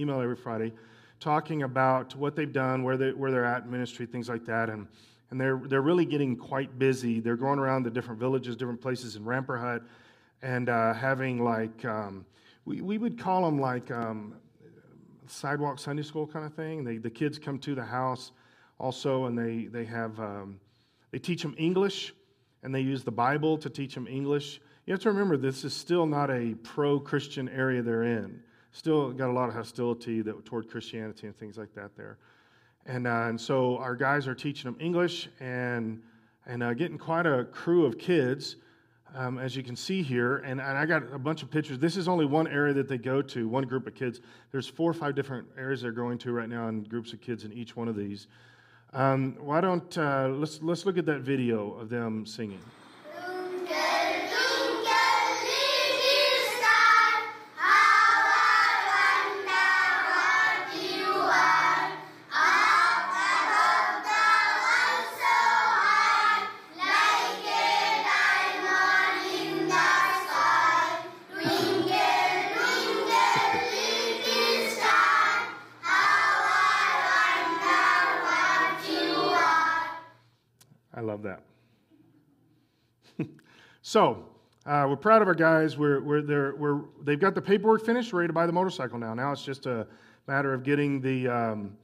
email every Friday talking about what they've done, where, they, where they're at in ministry, things like that. And, and they're, they're really getting quite busy. They're going around the different villages, different places in Rampurhat, and uh, having like, um, we, we would call them like um, sidewalk Sunday school kind of thing. They, the kids come to the house also, and they, they have, um, they teach them English, and they use the Bible to teach them English. You have to remember, this is still not a pro Christian area they're in. Still got a lot of hostility that, toward Christianity and things like that there. And, uh, and so our guys are teaching them English and, and uh, getting quite a crew of kids, um, as you can see here. And, and I got a bunch of pictures. This is only one area that they go to, one group of kids. There's four or five different areas they're going to right now, and groups of kids in each one of these. Um, why don't uh, let's let's look at that video of them singing. So uh, we're proud of our guys. We're, we're, we're, they've got the paperwork finished, ready to buy the motorcycle now. Now it's just a matter of getting the, um,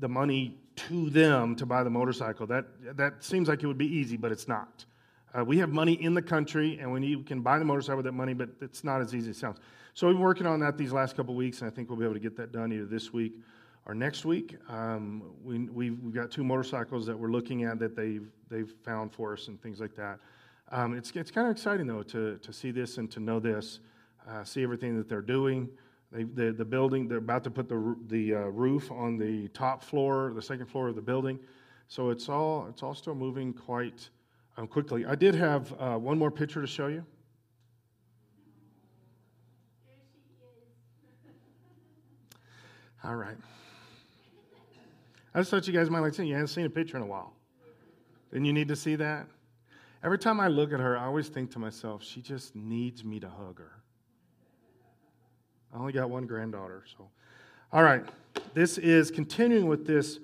the money to them to buy the motorcycle. That, that seems like it would be easy, but it's not. Uh, we have money in the country, and we, need, we can buy the motorcycle with that money, but it's not as easy as it sounds. So we've been working on that these last couple weeks, and I think we'll be able to get that done either this week or next week. Um, we, we've, we've got two motorcycles that we're looking at that they've, they've found for us and things like that. Um, it's, it's kind of exciting, though, to, to see this and to know this, uh, see everything that they're doing. They, the, the building, they're about to put the, the uh, roof on the top floor, the second floor of the building. So it's all, it's all still moving quite um, quickly. I did have uh, one more picture to show you. All right. I just thought you guys might like seeing. You haven't seen a picture in a while. Then you need to see that. Every time I look at her, I always think to myself, she just needs me to hug her. I only got one granddaughter, so. All right, this is continuing with this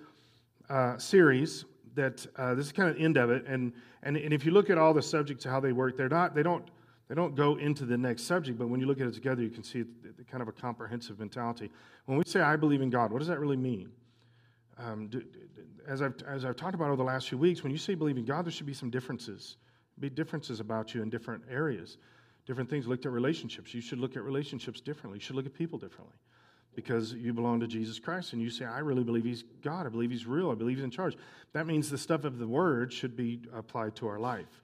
uh, series. That uh, this is kind of the end of it, and, and and if you look at all the subjects how they work, they're not they don't they don't go into the next subject, but when you look at it together, you can see kind of a comprehensive mentality. When we say I believe in God, what does that really mean? Um, do, as I've as I've talked about over the last few weeks, when you say believe in God, there should be some differences be differences about you in different areas, different things. Looked at relationships. You should look at relationships differently. You should look at people differently because you belong to Jesus Christ and you say, I really believe He's God. I believe He's real. I believe He's in charge. That means the stuff of the Word should be applied to our life.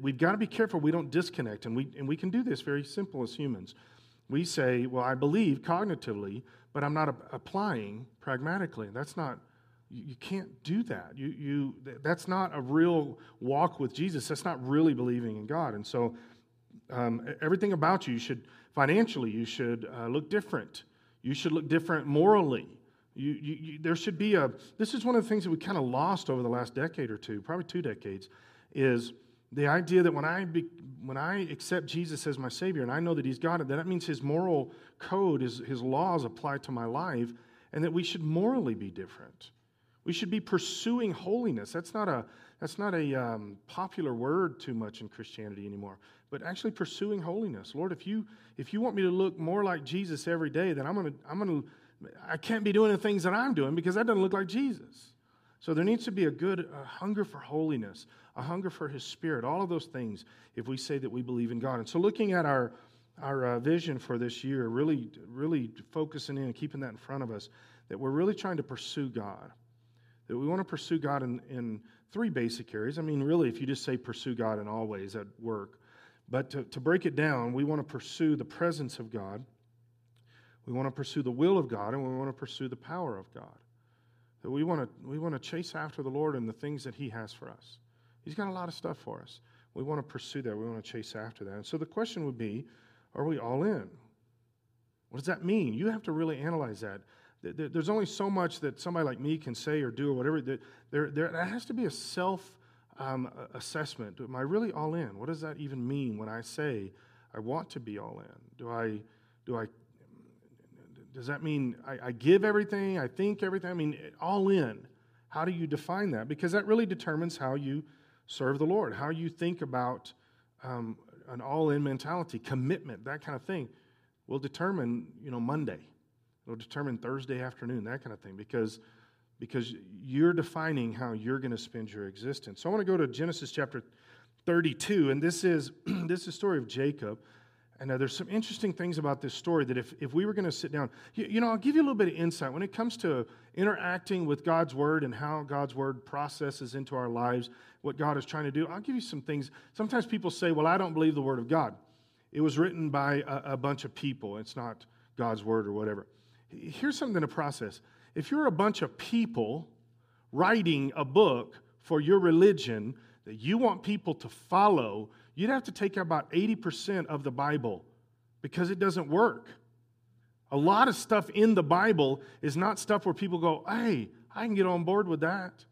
We've got to be careful we don't disconnect, and we, and we can do this very simple as humans. We say, Well, I believe cognitively, but I'm not applying pragmatically. That's not you can't do that. You, you, that's not a real walk with Jesus. That's not really believing in God. And so, um, everything about you, you should financially, you should uh, look different. You should look different morally. You, you, you, there should be a. This is one of the things that we kind of lost over the last decade or two, probably two decades, is the idea that when I be, when I accept Jesus as my Savior and I know that He's God, that that means His moral code, His, His laws apply to my life, and that we should morally be different. We should be pursuing holiness. That's not a, that's not a um, popular word too much in Christianity anymore, but actually pursuing holiness. Lord, if you, if you want me to look more like Jesus every day, then I'm going to, I'm to, I can't be doing the things that I'm doing because that doesn't look like Jesus. So there needs to be a good uh, hunger for holiness, a hunger for His Spirit, all of those things if we say that we believe in God. And so looking at our, our uh, vision for this year, really, really focusing in and keeping that in front of us, that we're really trying to pursue God that we want to pursue God in, in three basic areas. I mean, really, if you just say pursue God in all ways, that work. But to, to break it down, we want to pursue the presence of God, we want to pursue the will of God, and we want to pursue the power of God. That we want to we want to chase after the Lord and the things that He has for us. He's got a lot of stuff for us. We want to pursue that. We want to chase after that. And so the question would be, are we all in? What does that mean? You have to really analyze that there's only so much that somebody like me can say or do or whatever. There, there, has to be a self um, assessment. Am I really all in? What does that even mean when I say I want to be all in? Do I, do I, does that mean I, I give everything? I think everything? I mean, all in. How do you define that? Because that really determines how you serve the Lord, how you think about um, an all in mentality, commitment, that kind of thing will determine, you know, Monday. It'll determine Thursday afternoon, that kind of thing, because, because you're defining how you're going to spend your existence. So I want to go to Genesis chapter 32, and this is this is the story of Jacob. And uh, there's some interesting things about this story that if, if we were going to sit down, you, you, know, I'll give you a little bit of insight when it comes to interacting with God's word and how God's word processes into our lives, what God is trying to do. I'll give you some things. Sometimes people say, well, I don't believe the word of God. It was written by a, a bunch of people, it's not God's word or whatever. Here's something to process. If you're a bunch of people writing a book for your religion that you want people to follow, you'd have to take about 80% of the Bible because it doesn't work. A lot of stuff in the Bible is not stuff where people go, hey, I can get on board with that.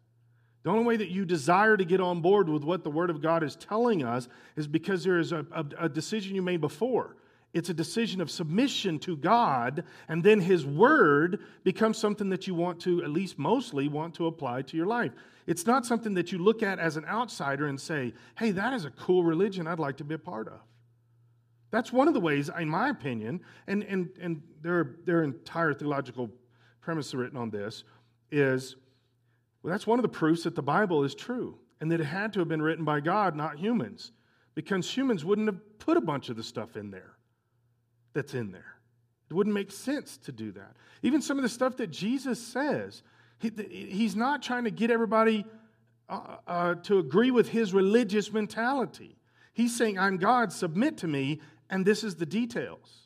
The only way that you desire to get on board with what the Word of God is telling us is because there is a, a, a decision you made before. It's a decision of submission to God, and then His Word becomes something that you want to, at least mostly, want to apply to your life. It's not something that you look at as an outsider and say, hey, that is a cool religion I'd like to be a part of. That's one of the ways, in my opinion, and, and, and their, their entire theological premise written on this is well, that's one of the proofs that the Bible is true and that it had to have been written by God, not humans, because humans wouldn't have put a bunch of the stuff in there that's in there. It wouldn't make sense to do that. Even some of the stuff that Jesus says, he, he's not trying to get everybody uh, uh, to agree with his religious mentality. He's saying, I'm God, submit to me, and this is the details.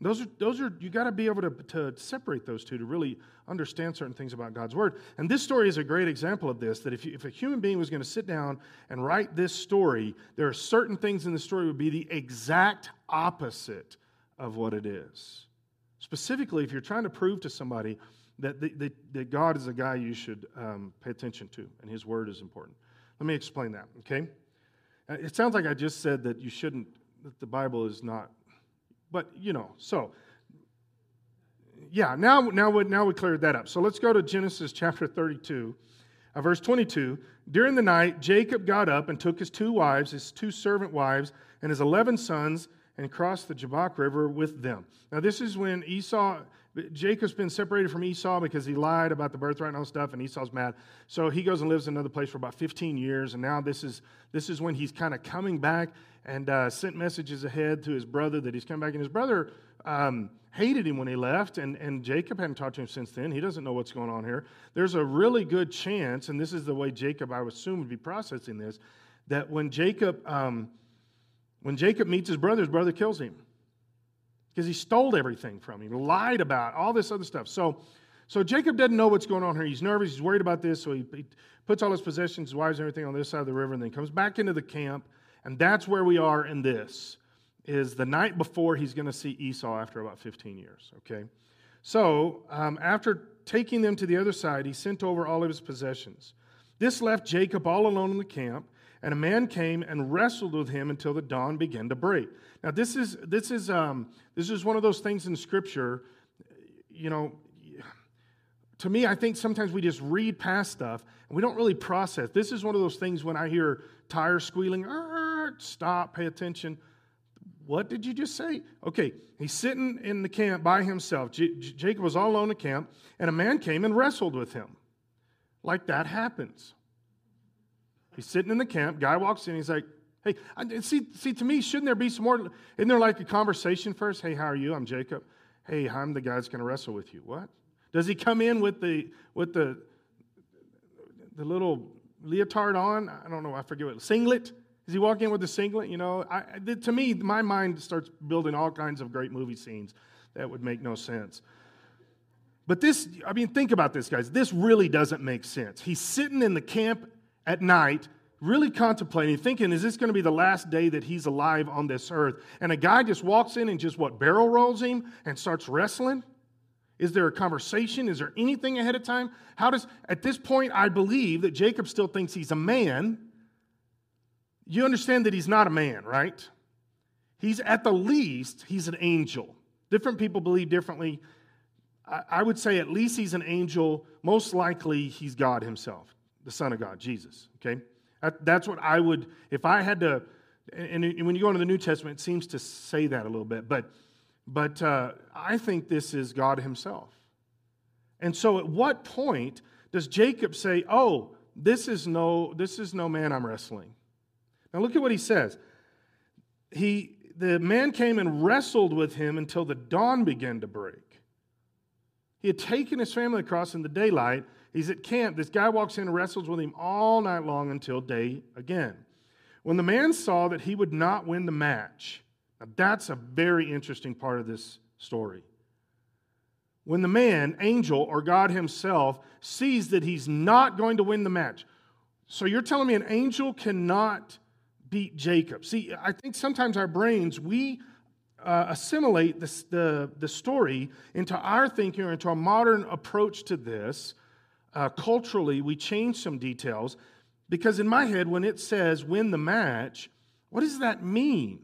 Those are, those are you got to be able to, to separate those two to really understand certain things about God's Word. And this story is a great example of this that if, you, if a human being was going to sit down and write this story, there are certain things in the story would be the exact opposite of what it is. Specifically, if you're trying to prove to somebody that, the, the, that God is a guy you should um, pay attention to and his word is important. Let me explain that, okay? Uh, it sounds like I just said that you shouldn't, that the Bible is not, but you know, so yeah, now, now, we, now we cleared that up. So let's go to Genesis chapter 32, uh, verse 22. During the night, Jacob got up and took his two wives, his two servant wives, and his 11 sons and crossed the Jabbok River with them. Now, this is when Esau, Jacob's been separated from Esau because he lied about the birthright and all stuff, and Esau's mad. So he goes and lives in another place for about 15 years, and now this is, this is when he's kind of coming back and uh, sent messages ahead to his brother that he's coming back. And his brother um, hated him when he left, and, and Jacob hadn't talked to him since then. He doesn't know what's going on here. There's a really good chance, and this is the way Jacob, I would assume, would be processing this, that when Jacob. Um, when Jacob meets his brother, his brother kills him because he stole everything from him, lied about all this other stuff. So, so Jacob doesn't know what's going on here. He's nervous. He's worried about this. So he, he puts all his possessions, his wives, and everything on this side of the river, and then comes back into the camp. And that's where we are in this. Is the night before he's going to see Esau after about 15 years. Okay, so um, after taking them to the other side, he sent over all of his possessions. This left Jacob all alone in the camp. And a man came and wrestled with him until the dawn began to break. Now, this is, this is, um, this is one of those things in Scripture, you know, to me, I think sometimes we just read past stuff and we don't really process. This is one of those things when I hear tires squealing, stop, pay attention. What did you just say? Okay, he's sitting in the camp by himself. J- Jacob was all alone in the camp, and a man came and wrestled with him. Like that happens. He's sitting in the camp. Guy walks in. He's like, hey, see, see, to me, shouldn't there be some more? Isn't there like a conversation first? Hey, how are you? I'm Jacob. Hey, I'm the guy that's going to wrestle with you. What? Does he come in with the with the the little leotard on? I don't know. I forget what singlet. Does he walk in with the singlet? You know, I, to me, my mind starts building all kinds of great movie scenes that would make no sense. But this, I mean, think about this, guys. This really doesn't make sense. He's sitting in the camp at night, really contemplating, thinking, is this going to be the last day that he's alive on this earth? And a guy just walks in and just what, barrel rolls him and starts wrestling? Is there a conversation? Is there anything ahead of time? How does, at this point, I believe that Jacob still thinks he's a man. You understand that he's not a man, right? He's at the least, he's an angel. Different people believe differently. I, would say at least he's an angel. Most likely he's God himself, the Son of God, Jesus. Okay? That, that's what I would, if I had to, and, and when you go into the New Testament, it seems to say that a little bit, but, but uh, I think this is God himself. And so at what point does Jacob say, oh, this is no, this is no man I'm wrestling? Now look at what he says. He, the man came and wrestled with him until the dawn began to break. He had taken his family across in the daylight. He's at camp. This guy walks in and wrestles with him all night long until day again. When the man saw that he would not win the match, now that's a very interesting part of this story. When the man, angel, or God himself sees that he's not going to win the match. So you're telling me an angel cannot beat Jacob. See, I think sometimes our brains, we uh, assimilate this, the, the story into our thinking or into a modern approach to this. Uh, culturally, we change some details because in my head, when it says win the match, what does that mean?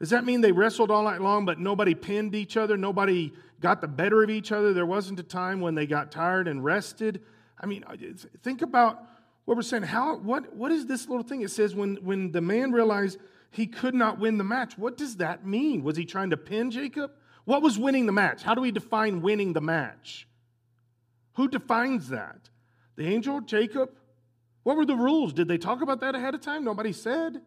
Does that mean they wrestled all night long, but nobody pinned each other? Nobody got the better of each other? There wasn't a time when they got tired and rested? I mean, think about what we're saying. How, what, what is this little thing? It says when, when the man realized he could not win the match, what does that mean? Was he trying to pin Jacob? What was winning the match? How do we define winning the match? Who defines that? The angel, Jacob? What were the rules? Did they talk about that ahead of time? Nobody said.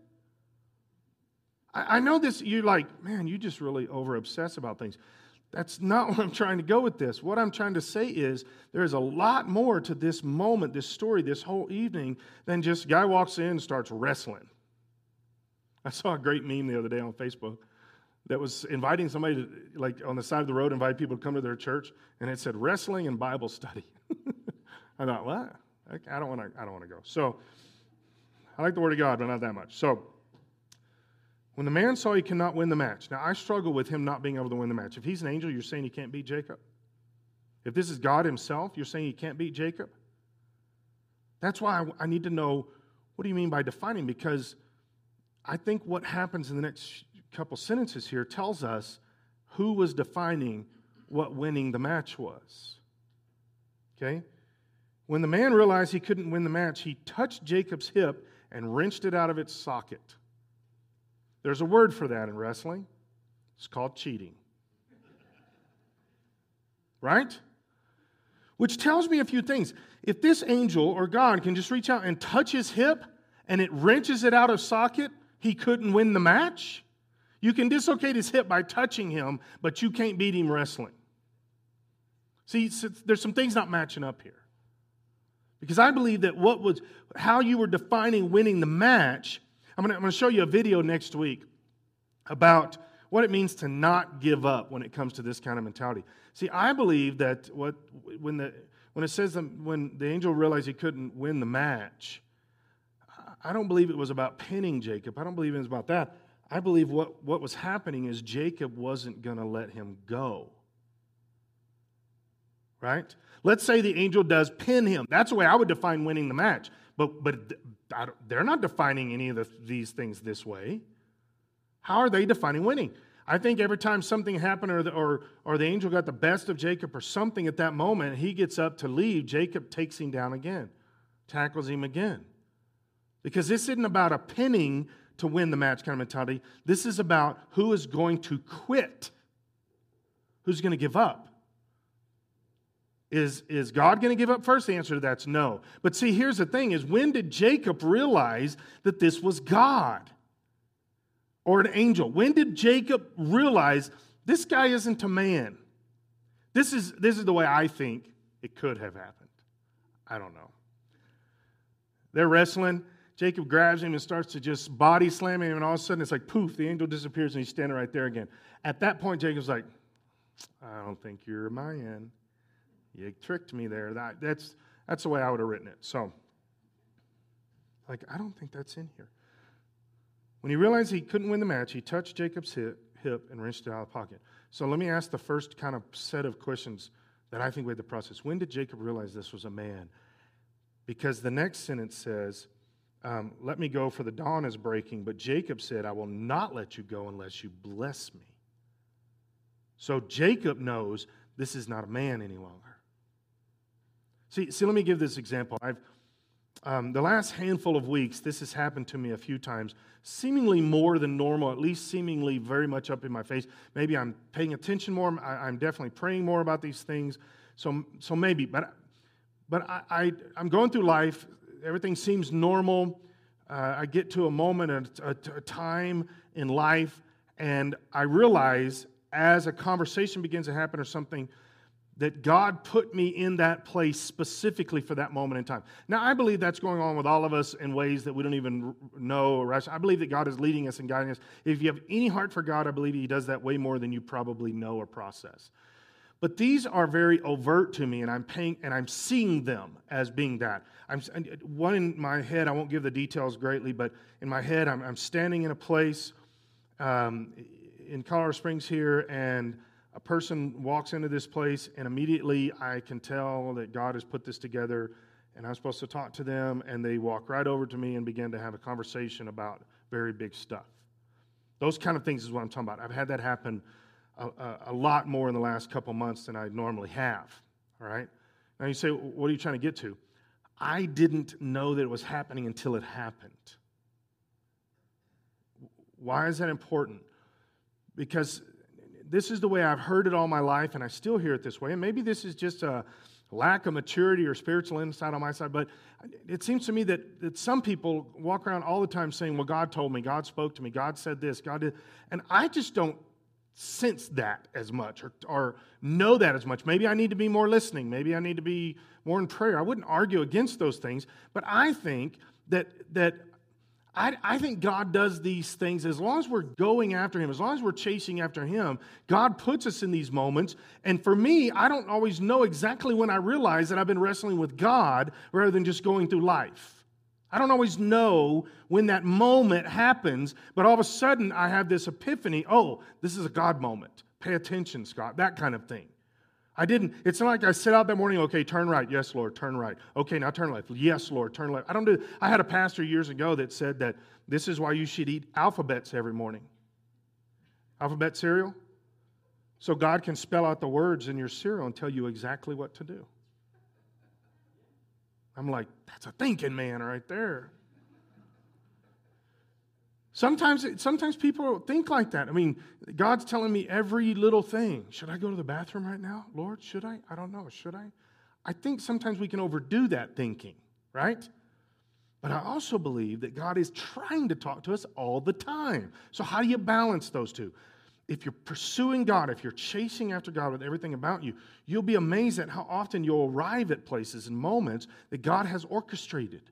I, I know this, you're like, man, you just really over obsess about things. That's not what I'm trying to go with this. What I'm trying to say is there is a lot more to this moment, this story, this whole evening than just guy walks in and starts wrestling. I saw a great meme the other day on Facebook that was inviting somebody to, like on the side of the road, invite people to come to their church, and it said wrestling and Bible study. I thought, what? I don't want to. I don't want to go. So, I like the Word of God, but not that much. So, when the man saw he cannot win the match, now I struggle with him not being able to win the match. If he's an angel, you're saying he can't beat Jacob. If this is God himself, you're saying he can't beat Jacob. That's why I, I need to know what do you mean by defining? Because I think what happens in the next couple sentences here tells us who was defining what winning the match was. Okay? When the man realized he couldn't win the match, he touched Jacob's hip and wrenched it out of its socket. There's a word for that in wrestling. It's called cheating. Right? Which tells me a few things. If this angel or God can just reach out and touch his hip and it wrenches it out of socket, he couldn't win the match. You can dislocate his hip by touching him, but you can't beat him wrestling. See, there's some things not matching up here. Because I believe that what was how you were defining winning the match I'm going to show you a video next week about what it means to not give up when it comes to this kind of mentality. See, I believe that what, when, the, when it says that when the angel realized he couldn't win the match, I don't believe it was about pinning Jacob. I don't believe it was about that. I believe what, what was happening is Jacob wasn't going to let him go. Right? Let's say the angel does pin him. That's the way I would define winning the match. But, but they're not defining any of the, these things this way. How are they defining winning? I think every time something happened or the, or, or the angel got the best of Jacob or something at that moment, he gets up to leave, Jacob takes him down again, tackles him again. Because this isn't about a pinning to win the match kind of mentality. This is about who is going to quit, who's going to give up. Is, is God going to give up first? The answer to that's no. But see, here's the thing is when did Jacob realize that this was God or an angel? When did Jacob realize this guy isn't a man? This is, this is the way I think it could have happened. I don't know. They're wrestling. Jacob grabs him and starts to just body slam him, and all of a sudden it's like poof, the angel disappears and he's standing right there again. At that point, Jacob's like, I don't think you're a man. You tricked me there. That, that's, that's the way I would have written it. So, like, I don't think that's in here. When he realized he couldn't win the match, he touched Jacob's hip, hip and wrenched it out of the pocket. So let me ask the first kind of set of questions that I think we had to process. When did Jacob realize this was a man? Because the next sentence says, um, Let me go, for the dawn is breaking. But Jacob said, I will not let you go unless you bless me. So Jacob knows this is not a man any longer. See, see let me give this example. I've, um, the last handful of weeks, this has happened to me a few times, seemingly more than normal, at least seemingly very much up in my face. Maybe I'm paying attention more. I, am definitely praying more about these things. So, so maybe, but, but I, I, am going through life. Everything seems normal. Uh, I get to a moment, a, a, a time in life, and I realize as a conversation begins to happen or something, that God put me in that place specifically for that moment in time. Now, I believe that's going on with all of us in ways that we don't even know or I believe that God is leading us and guiding us. If you have any heart for God, I believe He does that way more than you probably know or process. But these are very overt to me, and I'm paying and I'm seeing them as being that. I'm one in my head. I won't give the details greatly, but in my head, I'm, I'm standing in a place um, in Colorado Springs here, and a person walks into this place, and immediately I can tell that God has put this together, and I'm supposed to talk to them, and they walk right over to me and begin to have a conversation about very big stuff. Those kind of things is what I'm talking about. I've had that happen a, a lot more in the last couple months than I normally have. All right? Now you say, what are you trying to get to? I didn't know that it was happening until it happened. Why is that important? Because this is the way I've heard it all my life, and I still hear it this way. And maybe this is just a lack of maturity or spiritual insight on my side, but it seems to me that, that some people walk around all the time saying, Well, God told me, God spoke to me, God said this, God did. And I just don't sense that as much or, or know that as much. Maybe I need to be more listening. Maybe I need to be more in prayer. I wouldn't argue against those things, but I think that, that I, I, think God does these things as long as we're going after Him, as long as we're chasing after Him. God puts us in these moments. And for me, I don't always know exactly when I realize that I've been wrestling with God rather than just going through life. I don't always know when that moment happens, but all of a sudden I have this epiphany oh, this is a God moment. Pay attention, Scott, that kind of thing. I didn't, it's not like I set out that morning, okay, turn right. Yes, Lord, turn right. Okay, now turn left. Yes, Lord, turn left. I don't do, I had a pastor years ago that said that this is why you should eat alphabets every morning. Alphabet cereal? So God can spell out the words in your cereal and tell you exactly what to do. I'm like, that's a thinking man right there. Sometimes, sometimes people think like that. I mean, God's telling me every little thing. Should I go to the bathroom right now? Lord, should I? I don't know. Should I? I think sometimes we can overdo that thinking, right? But I also believe that God is trying to talk to us all the time. So, how do you balance those two? If you're pursuing God, if you're chasing after God with everything about you, you'll be amazed at how often you'll arrive at places and moments that God has orchestrated.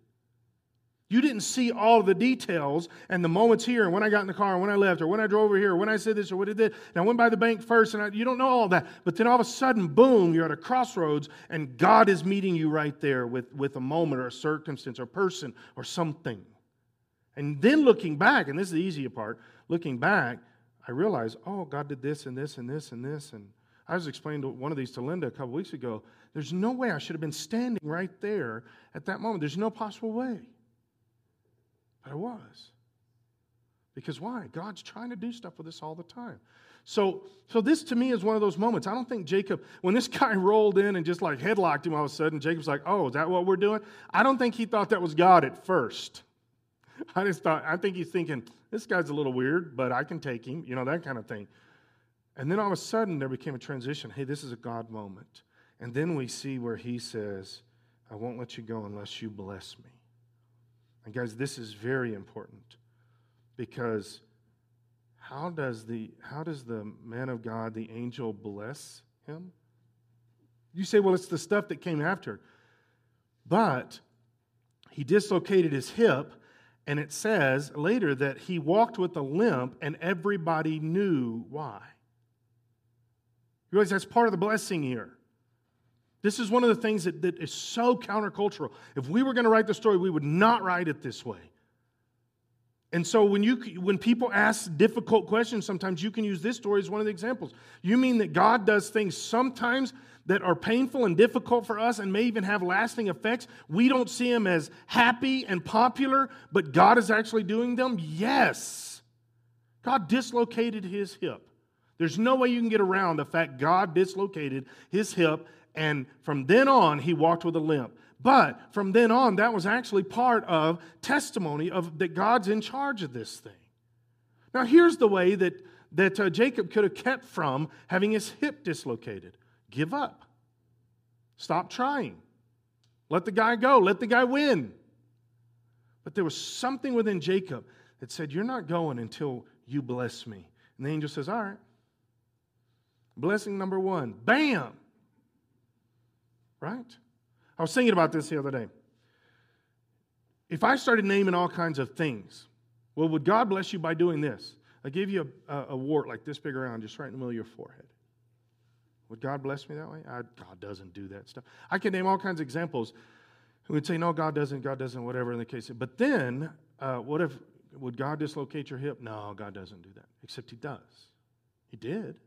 You didn't see all the details and the moments here, and when I got in the car, and when I left, or when I drove over here, or when I said this, or what I did. And I went by the bank first, and I, you don't know all that. But then all of a sudden, boom, you're at a crossroads, and God is meeting you right there with, with a moment, or a circumstance, or a person, or something. And then looking back, and this is the easier part, looking back, I realized, oh, God did this, and this, and this, and this. And I was explaining one of these to Linda a couple weeks ago. There's no way I should have been standing right there at that moment. There's no possible way. But I was. Because why? God's trying to do stuff with us all the time. So, so this to me is one of those moments. I don't think Jacob, when this guy rolled in and just like headlocked him all of a sudden, Jacob's like, oh, is that what we're doing? I don't think he thought that was God at first. I just thought, I think he's thinking, this guy's a little weird, but I can take him, you know, that kind of thing. And then all of a sudden there became a transition. Hey, this is a God moment. And then we see where he says, I won't let you go unless you bless me. And guys, this is very important because how does the how does the man of God, the angel, bless him? You say, well, it's the stuff that came after. But he dislocated his hip, and it says later that he walked with a limp, and everybody knew why. You realize that's part of the blessing here. This is one of the things that, that is so countercultural. If we were going to write the story, we would not write it this way. And so when you when people ask difficult questions, sometimes you can use this story as one of the examples. You mean that God does things sometimes that are painful and difficult for us and may even have lasting effects? We don't see them as happy and popular, but God is actually doing them? Yes. God dislocated his hip. There's no way you can get around the fact God dislocated his hip, and from then on, he walked with a limp. But from then on, that was actually part of testimony of that God's in charge of this thing. Now, here's the way that, that uh, Jacob could have kept from having his hip dislocated give up, stop trying, let the guy go, let the guy win. But there was something within Jacob that said, You're not going until you bless me. And the angel says, All right. Blessing number one, bam. Right? I was thinking about this the other day. If I started naming all kinds of things, well, would God bless you by doing this? I give you a, a, a wart like this big around, just right in the middle of your forehead. Would God bless me that way? I, God doesn't do that stuff. I can name all kinds of examples who would say, no, God doesn't, God doesn't, whatever in the case. But then, uh, what if, would God dislocate your hip? No, God doesn't do that, except He does. He did.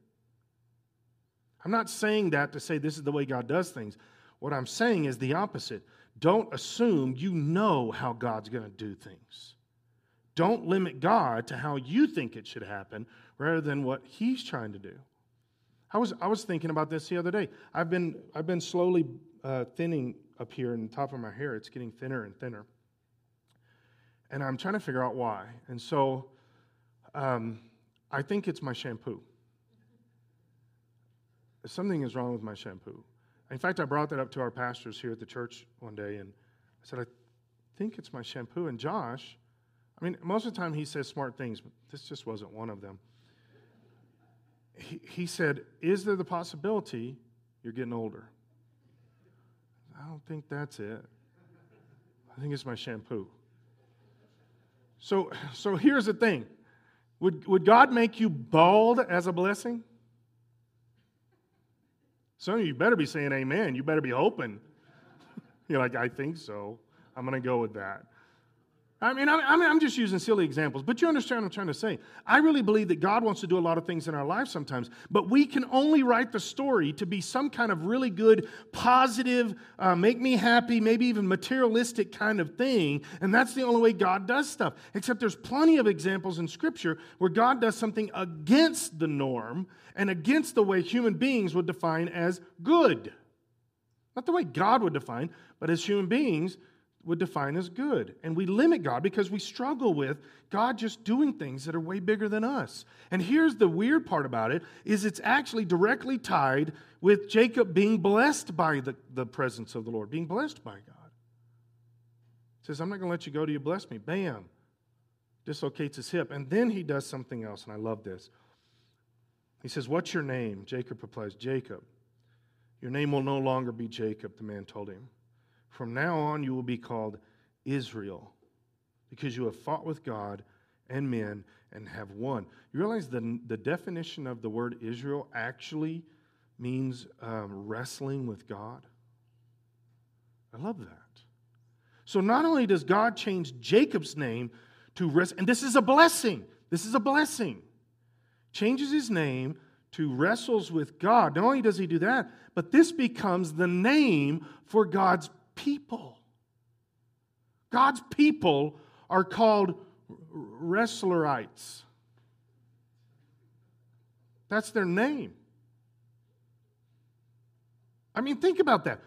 I'm not saying that to say this is the way God does things. What I'm saying is the opposite. Don't assume you know how God's going to do things. Don't limit God to how you think it should happen rather than what He's trying to do. I was, I was thinking about this the other day. I've been, I've been slowly uh, thinning up here in the top of my hair. It's getting thinner and thinner. And I'm trying to figure out why. And so um, I think it's my shampoo. Something is wrong with my shampoo. In fact, I brought that up to our pastors here at the church one day, and I said, I think it's my shampoo. And Josh, I mean, most of the time he says smart things, but this just wasn't one of them. He, said, Is there the possibility you're getting older? I don't think that's it. I think it's my shampoo. So, so here's the thing would, would God make you bald as a blessing? Some of you better be saying amen. You better be hoping. You're like, I think so. I'm going to go with that. I mean, I'm just using silly examples, but you understand what I'm trying to say. I really believe that God wants to do a lot of things in our lives sometimes, but we can only write the story to be some kind of really good, positive, uh, make me happy, maybe even materialistic kind of thing, and that's the only way God does stuff. Except there's plenty of examples in Scripture where God does something against the norm and against the way human beings would define as good. Not the way God would define, but as human beings, would define as good. And we limit God because we struggle with God just doing things that are way bigger than us. And here's the weird part about it is it's actually directly tied with Jacob being blessed by the, the presence of the Lord, being blessed by God. He says, I'm not going to let you go till you bless me. Bam. Dislocates his hip. And then he does something else, and I love this. He says, What's your name? Jacob replies, Jacob. Your name will no longer be Jacob, the man told him. From now on, you will be called Israel because you have fought with God and men and have won. You realize the, the definition of the word Israel actually means um, wrestling with God? I love that. So not only does God change Jacob's name to rest, and this is a blessing. This is a blessing. Changes his name to wrestles with God. Not only does he do that, but this becomes the name for God's people. God's people are called wrestlerites. That's their name. I mean, think about that.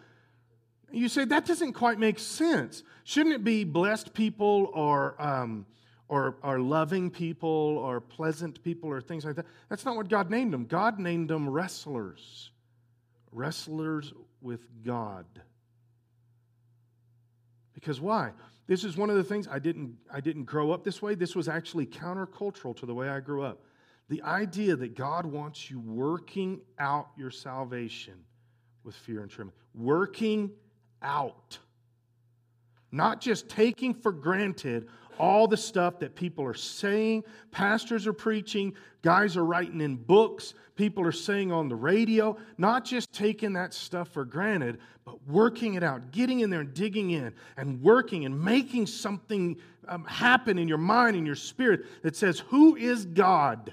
You say that doesn't quite make sense. Shouldn't it be blessed people or, um, or, or loving people or pleasant people or things like that? That's not what God named them. God named them wrestlers, wrestlers with God. Because why? This is one of the things I didn't, I didn't grow up this way. This was actually countercultural to the way I grew up. The idea that God wants you working out your salvation with fear and trembling, working out, not just taking for granted all the stuff that people are saying, pastors are preaching, guys are writing in books, people are saying on the radio, not just taking that stuff for granted, but working it out, getting in there and digging in and working and making something um, happen in your mind and your spirit that says, Who is God?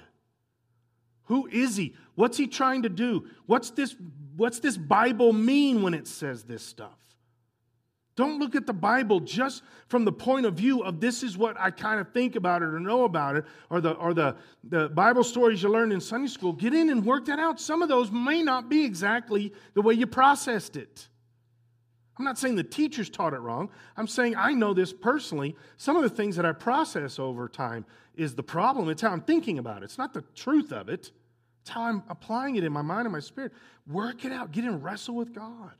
Who is He? What's He trying to do? What's this, what's this Bible mean when it says this stuff? Don't look at the Bible just from the point of view of this is what I kind of think about it or know about it, or the or the, the Bible stories you learned in Sunday school. Get in and work that out. Some of those may not be exactly the way you processed it. I'm not saying the teachers taught it wrong. I'm saying I know this personally. Some of the things that I process over time is the problem. It's how I'm thinking about it. It's not the truth of it. It's how I'm applying it in my mind and my spirit. Work it out. Get in wrestle with God.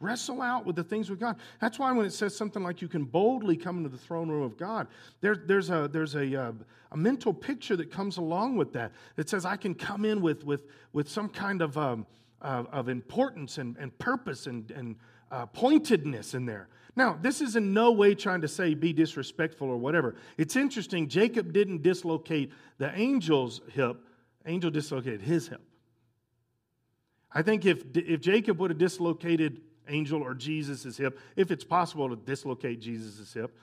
Wrestle out with the things with God. That's why when it says something like you can boldly come into the throne room of God, there, there's, a, there's a, a, uh, a, mental picture that comes along with that. That says I can come in with, with, with some kind of, um, of, of, importance and, and purpose and, and uh, pointedness in there. Now, this is in no way trying to say be disrespectful or whatever. It's interesting, Jacob didn't dislocate the angel's hip, angel dislocated his hip. I think if, if Jacob would have dislocated angel or Jesus' hip, if it's possible to dislocate Jesus' hip.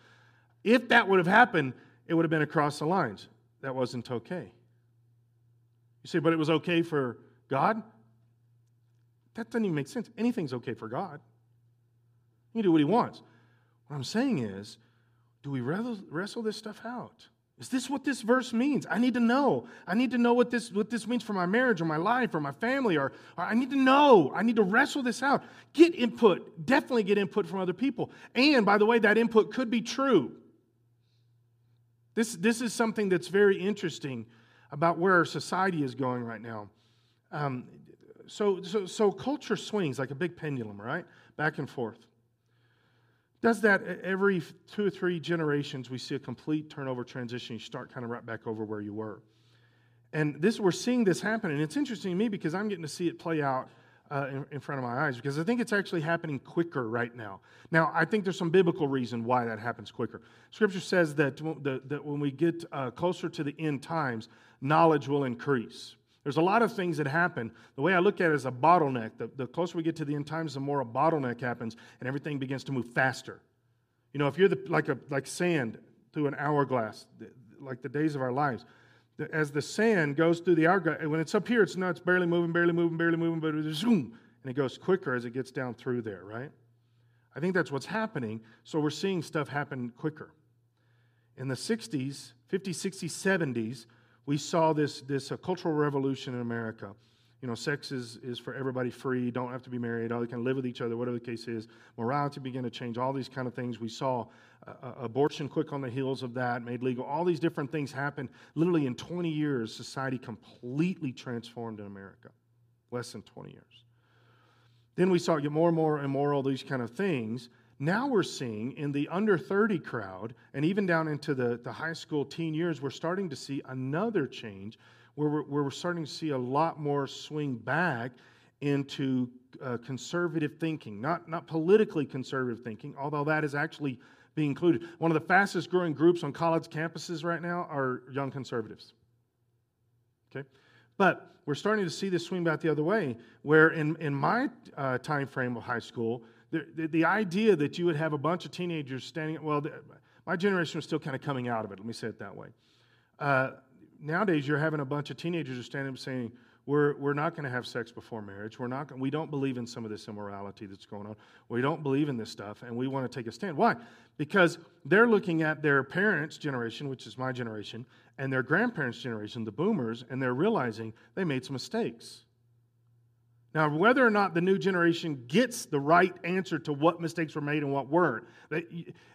If that would have happened, it would have been across the lines. That wasn't okay. You say, but it was okay for God? That doesn't even make sense. Anything's okay for God. He can do what he wants. What I'm saying is, do we wrestle, wrestle this stuff out? Is this what this verse means? I need to know. I need to know what this, what this means for my marriage or my life or my family, or, or I need to know. I need to wrestle this out. Get input. Definitely get input from other people. And by the way, that input could be true. This, this is something that's very interesting about where our society is going right now. Um, so, so, so culture swings like a big pendulum, right? Back and forth. Does that every two or three generations, we see a complete turnover transition. You start kind of right back over where you were. And this, we're seeing this happen. And it's interesting to me because I'm getting to see it play out uh, in, in, front of my eyes because I think it's actually happening quicker right now. Now, I think there's some biblical reason why that happens quicker. Scripture says that, that when we get uh, closer to the end times, knowledge will increase. There's a lot of things that happen. The way I look at it is a bottleneck. The, the closer we get to the end times, the more a bottleneck happens, and everything begins to move faster. You know, if you're the, like, a, like sand through an hourglass, like the days of our lives, as the sand goes through the hourglass, when it's up here, it's not, it's barely moving, barely moving, barely moving, but it's zoom, and it goes quicker as it gets down through there, right? I think that's what's happening. So we're seeing stuff happen quicker. In the 60s, 50s, 60s, 70s, we saw this, this uh, cultural revolution in America. You know, sex is, is for everybody free, don't have to be married, all they can live with each other, whatever the case is. Morality began to change, all these kind of things. We saw uh, uh, abortion quick on the heels of that, made legal. All these different things happened. Literally in 20 years, society completely transformed in America. Less than 20 years. Then we saw get more and more immoral, these kind of things. Now we're seeing in the under 30 crowd, and even down into the, the high school teen years, we're starting to see another change where we're, where we're starting to see a lot more swing back into uh, conservative thinking, not, not politically conservative thinking, although that is actually being included. One of the fastest growing groups on college campuses right now are young conservatives. Okay? But we're starting to see this swing back the other way, where in, in my uh, time frame of high school, the, the, the, idea that you would have a bunch of teenagers standing, well, the, my generation was still kind of coming out of it, let me say it that way. Uh, nowadays, you're having a bunch of teenagers standing up saying, we're, we're not going to have sex before marriage. We're not, we don't believe in some of this immorality that's going on. We don't believe in this stuff, and we want to take a stand. Why? Because they're looking at their parents' generation, which is my generation, and their grandparents' generation, the boomers, and they're realizing they made some mistakes. Now, whether or not the new generation gets the right answer to what mistakes were made and what weren't, they,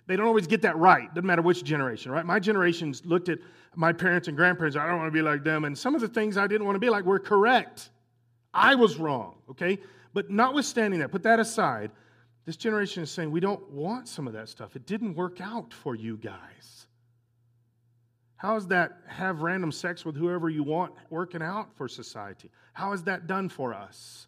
they don't always get that right. Doesn't matter which generation, right? My generation's looked at my parents and grandparents, I don't want to be like them. And some of the things I didn't want to be like were correct. I was wrong, okay? But notwithstanding that, put that aside, this generation is saying we don't want some of that stuff. It didn't work out for you guys. How is that have random sex with whoever you want working out for society? How is that done for us?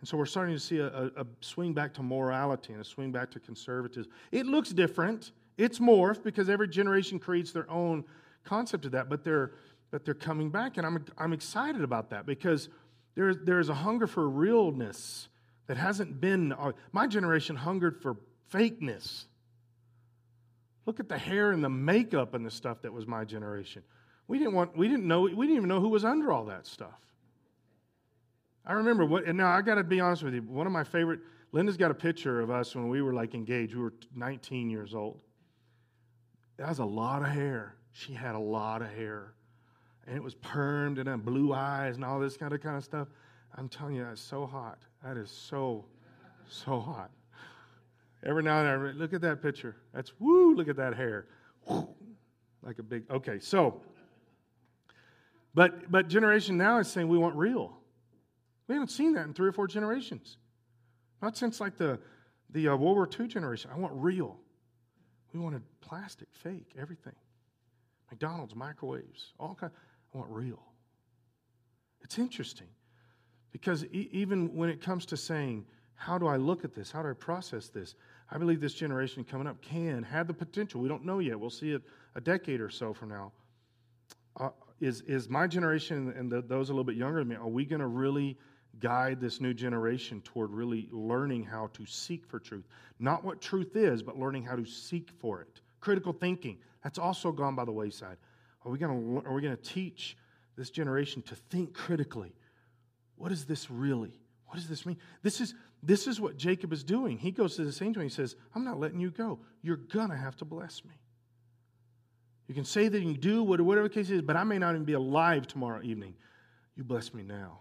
And so we're starting to see a, a, a, swing back to morality and a swing back to conservatism. It looks different. It's morphed because every generation creates their own concept of that, but they're, but they're coming back. And I'm, I'm excited about that because there, there's a hunger for realness that hasn't been. Uh, my generation hungered for fakeness. Look at the hair and the makeup and the stuff that was my generation. We didn't want, we didn't know, we didn't even know who was under all that stuff. I remember what, and now I got to be honest with you. One of my favorite, Linda's got a picture of us when we were like engaged. We were 19 years old. That was a lot of hair. She had a lot of hair. And it was permed and had blue eyes and all this kind of kind of stuff. I'm telling you, that's so hot. That is so, so hot. Every now and then, look at that picture. That's woo, look at that hair. Like a big, okay, so, but, but generation now is saying we want real. We haven't seen that in three or four generations. Not since like the, the uh, World War II generation. I want real. We wanted plastic, fake, everything. McDonald's, microwaves, all kind. I want real. It's interesting because e- even when it comes to saying, how do I look at this? How do I process this? I believe this generation coming up can have the potential. We don't know yet. We'll see it a decade or so from now. Uh, is, is my generation and the, those a little bit younger than me, are we going to really guide this new generation toward really learning how to seek for truth? Not what truth is, but learning how to seek for it. Critical thinking, that's also gone by the wayside. Are we going to, are we going to teach this generation to think critically? What is this really? What does this mean? This is, this is what Jacob is doing. He goes to the same and he says, I'm not letting you go. You're going to have to bless me. You can say that you do, whatever the case is, but I may not even be alive tomorrow evening. You bless me now.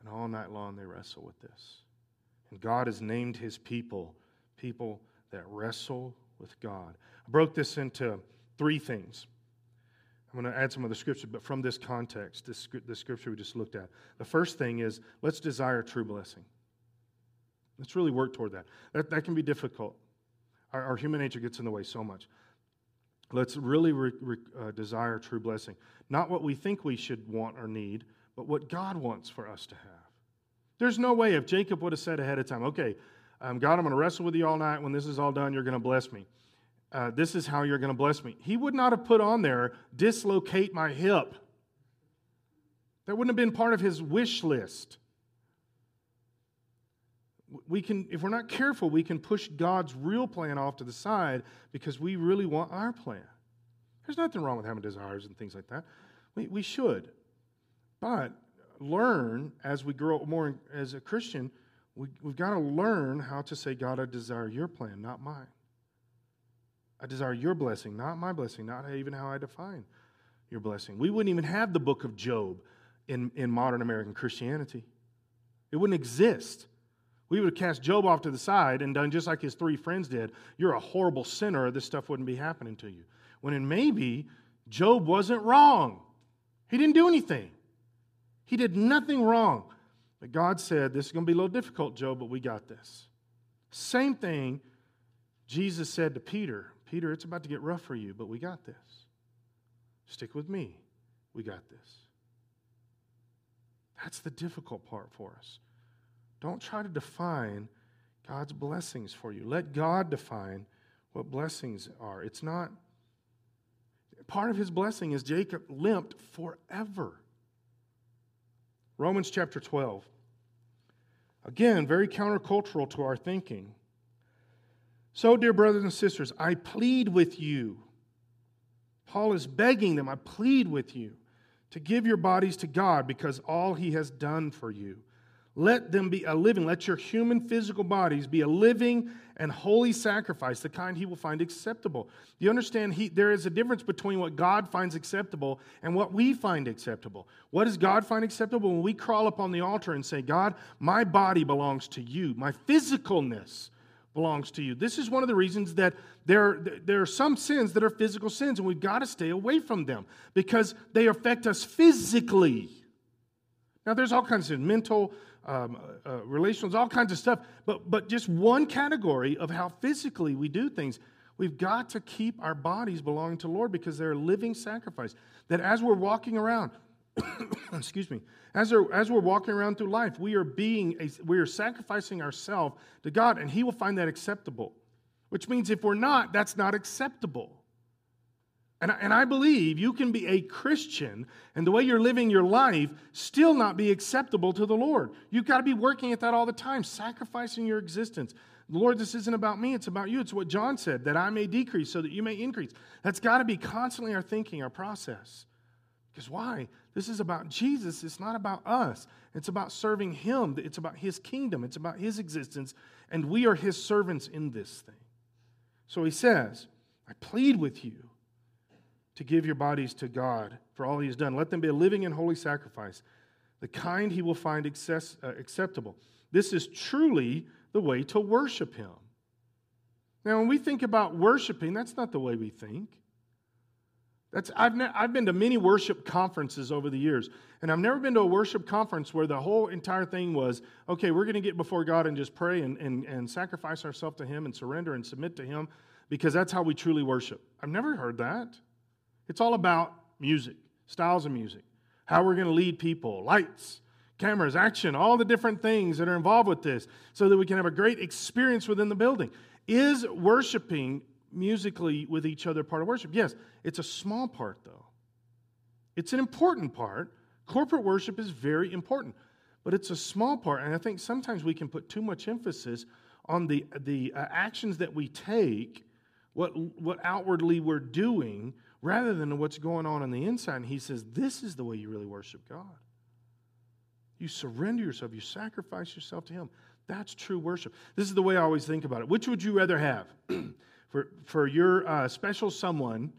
And all night long they wrestle with this. And God has named his people people that wrestle with God. I broke this into three things. I'm going to add some other scripture, but from this context, this, this scripture we just looked at. The first thing is let's desire true blessing. Let's really work toward that. That, that can be difficult. Our, our human nature gets in the way so much. Let's really re, re, uh, desire true blessing. Not what we think we should want or need, but what God wants for us to have. There's no way if Jacob would have said ahead of time, okay, um, God, I'm going to wrestle with you all night. When this is all done, you're going to bless me. Uh, this is how you're going to bless me. He would not have put on there, dislocate my hip. That wouldn't have been part of his wish list. We can, if we're not careful, we can push God's real plan off to the side because we really want our plan. There's nothing wrong with having desires and things like that. We, we should. But learn as we grow more as a Christian, we, we've got to learn how to say, God, I desire your plan, not mine. I desire your blessing, not my blessing, not even how I define your blessing. We wouldn't even have the book of Job in, in modern American Christianity, it wouldn't exist. We would have cast Job off to the side and done just like his three friends did. You're a horrible sinner, this stuff wouldn't be happening to you. When in maybe Job wasn't wrong. He didn't do anything. He did nothing wrong. But God said, This is going to be a little difficult, Job, but we got this. Same thing Jesus said to Peter Peter, it's about to get rough for you, but we got this. Stick with me. We got this. That's the difficult part for us. Don't try to define God's blessings for you. Let God define what blessings are. It's not, part of his blessing is Jacob limped forever. Romans chapter 12. Again, very countercultural to our thinking. So, dear brothers and sisters, I plead with you. Paul is begging them, I plead with you to give your bodies to God because all he has done for you. Let them be a living, let your human physical bodies be a living and holy sacrifice, the kind he will find acceptable. Do You understand, he, there is a difference between what God finds acceptable and what we find acceptable. What does God find acceptable? When we crawl up on the altar and say, God, my body belongs to you, my physicalness belongs to you. This is one of the reasons that there, there are some sins that are physical sins, and we've got to stay away from them because they affect us physically. Now, there's all kinds of mental, um, uh, relations, all kinds of stuff. But, but just one category of how physically we do things. We've got to keep our bodies belonging to Lord because they're a living sacrifice. That as we're walking around, excuse me, as, as we're walking around through life, we are being a, we are sacrificing ourselves to God, and He will find that acceptable. Which means if we're not, that's not acceptable. And I, and I believe you can be a Christian and the way you're living your life still not be acceptable to the Lord. You've got to be working at that all the time, sacrificing your existence. Lord, this isn't about me, it's about you. It's what John said, that I may decrease so that you may increase. That's got to be constantly our thinking, our process. Because why? This is about Jesus. It's not about us. It's about serving Him. It's about His kingdom. It's about His existence. And we are His servants in this thing. So He says, I plead with you to give your bodies to God for all He has done. Let them be a living and holy sacrifice, the kind He will find access, uh, acceptable. This is truly the way to worship Him. Now, when we think about worshiping, that's not the way we think. That's, I've, ne- I've been to many worship conferences over the years, and I've never been to a worship conference where the whole entire thing was okay, we're going to get before God and just pray and, and, and sacrifice ourselves to Him and surrender and submit to Him because that's how we truly worship. I've never heard that. It's all about music, styles of music, how we're going to lead people, lights, cameras, action, all the different things that are involved with this so that we can have a great experience within the building. Is worshiping musically with each other part of worship? Yes, it's a small part, though. It's an important part. Corporate worship is very important, but it's a small part. And I think sometimes we can put too much emphasis on the, the uh, actions that we take, what, what outwardly we're doing, rather than what's going on on the inside. And he says, This is the way you really worship God. You surrender yourself, you sacrifice yourself to Him. That's true worship. This is the way I always think about it. Which would you rather have? for, for your uh, special someone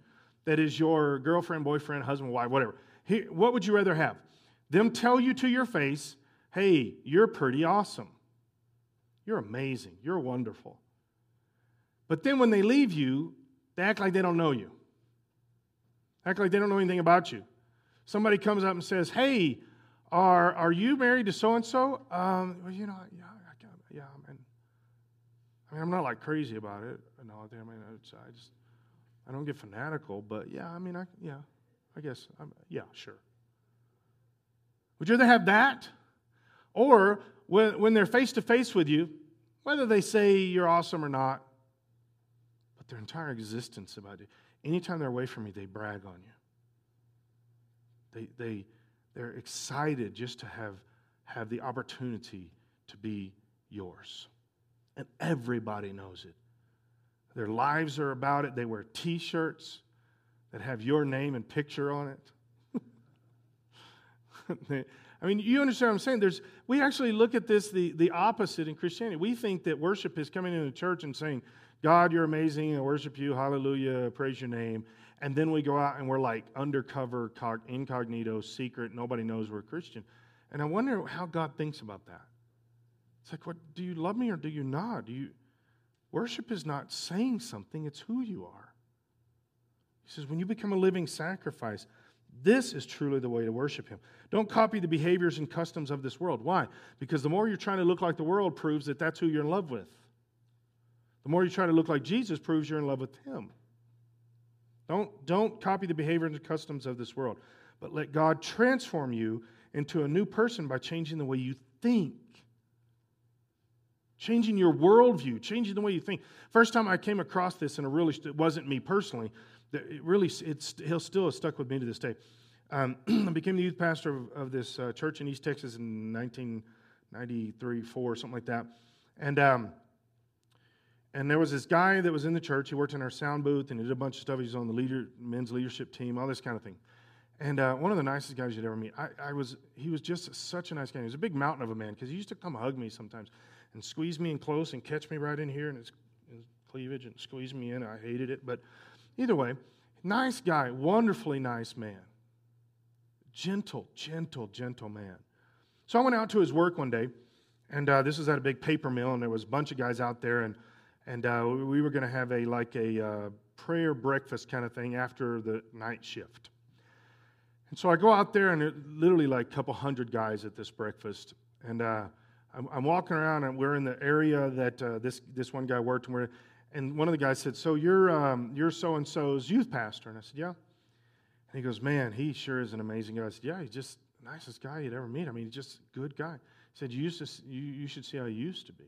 that is your girlfriend, boyfriend, husband, wife, whatever. Here, what would you rather have? Them tell you to your face, hey, you're pretty awesome. You're amazing. You're wonderful. But then when they leave you, they act like they don't know you. Act like they don't know anything about you. Somebody comes up and says, hey, are, are you married to so and so? Well, you know, yeah, I, yeah, I mean, I mean, I'm not like crazy about it. No, I mean, I just, I don't get fanatical, but yeah, I mean, I, yeah, I guess, I'm, yeah, sure. Would you rather have that? Or when, when they're face to face with you, whether they say you're awesome or not, but their entire existence about you, anytime they're away from you, they brag on you. They, they, they're excited just to have, have the opportunity to be yours. And everybody knows it. Their lives are about it. They wear t shirts that have your name and picture on it. I mean, you understand what I'm saying? There's, we actually look at this the, the opposite in Christianity. We think that worship is coming into church and saying, God, you're amazing. I worship you. Hallelujah. Praise your name. And then we go out and we're like undercover, incognito, secret. Nobody knows we're Christian. And I wonder how God thinks about that. It's like, what do you love me or do you not? Do you worship is not saying something, it's who you are. He says, when you become a living sacrifice, this is truly the way to worship him. Don't copy the behaviors and customs of this world. Why? Because the more you're trying to look like the world proves that that's who you're in love with. The more you try to look like Jesus proves you're in love with him. Don't, don't copy the behavior and customs of this world, but let God transform you into a new person by changing the way you think. Changing your worldview, changing the way you think. First time I came across this, and it really it wasn't me personally, it really it's, he'll still has stuck with me to this day. Um, I became the youth pastor of, of this uh, church in East Texas in 1993, 4, something like that. And um, and there was this guy that was in the church. He worked in our sound booth and he did a bunch of stuff. He was on the leader, men's leadership team, all this kind of thing. And uh, one of the nicest guys you'd ever meet. I, I, was, he was just such a nice guy. He was a big mountain of a man because he used to come hug me sometimes and squeeze me in close and catch me right in here in his, his cleavage and squeeze me in. I hated it. But either way, nice guy, wonderfully nice man. Gentle, gentle, gentle man. So I went out to his work one day, and uh, this was at a big paper mill, and there was a bunch of guys out there, and and uh, we were going to have a like a uh, prayer breakfast kind of thing after the night shift. And so I go out there, and it, literally like a couple hundred guys at this breakfast, and uh, I'm, I'm, walking around, and we're in the area that uh, this this one guy worked, and, and one of the guys said, "So you're um, you're so and so's youth pastor?" And I said, "Yeah." And he goes, "Man, he sure is an amazing guy." I said, "Yeah, he's just the nicest guy you'd ever meet. I mean, he's just a good guy." He said, "You used to you, you should see how he used to be."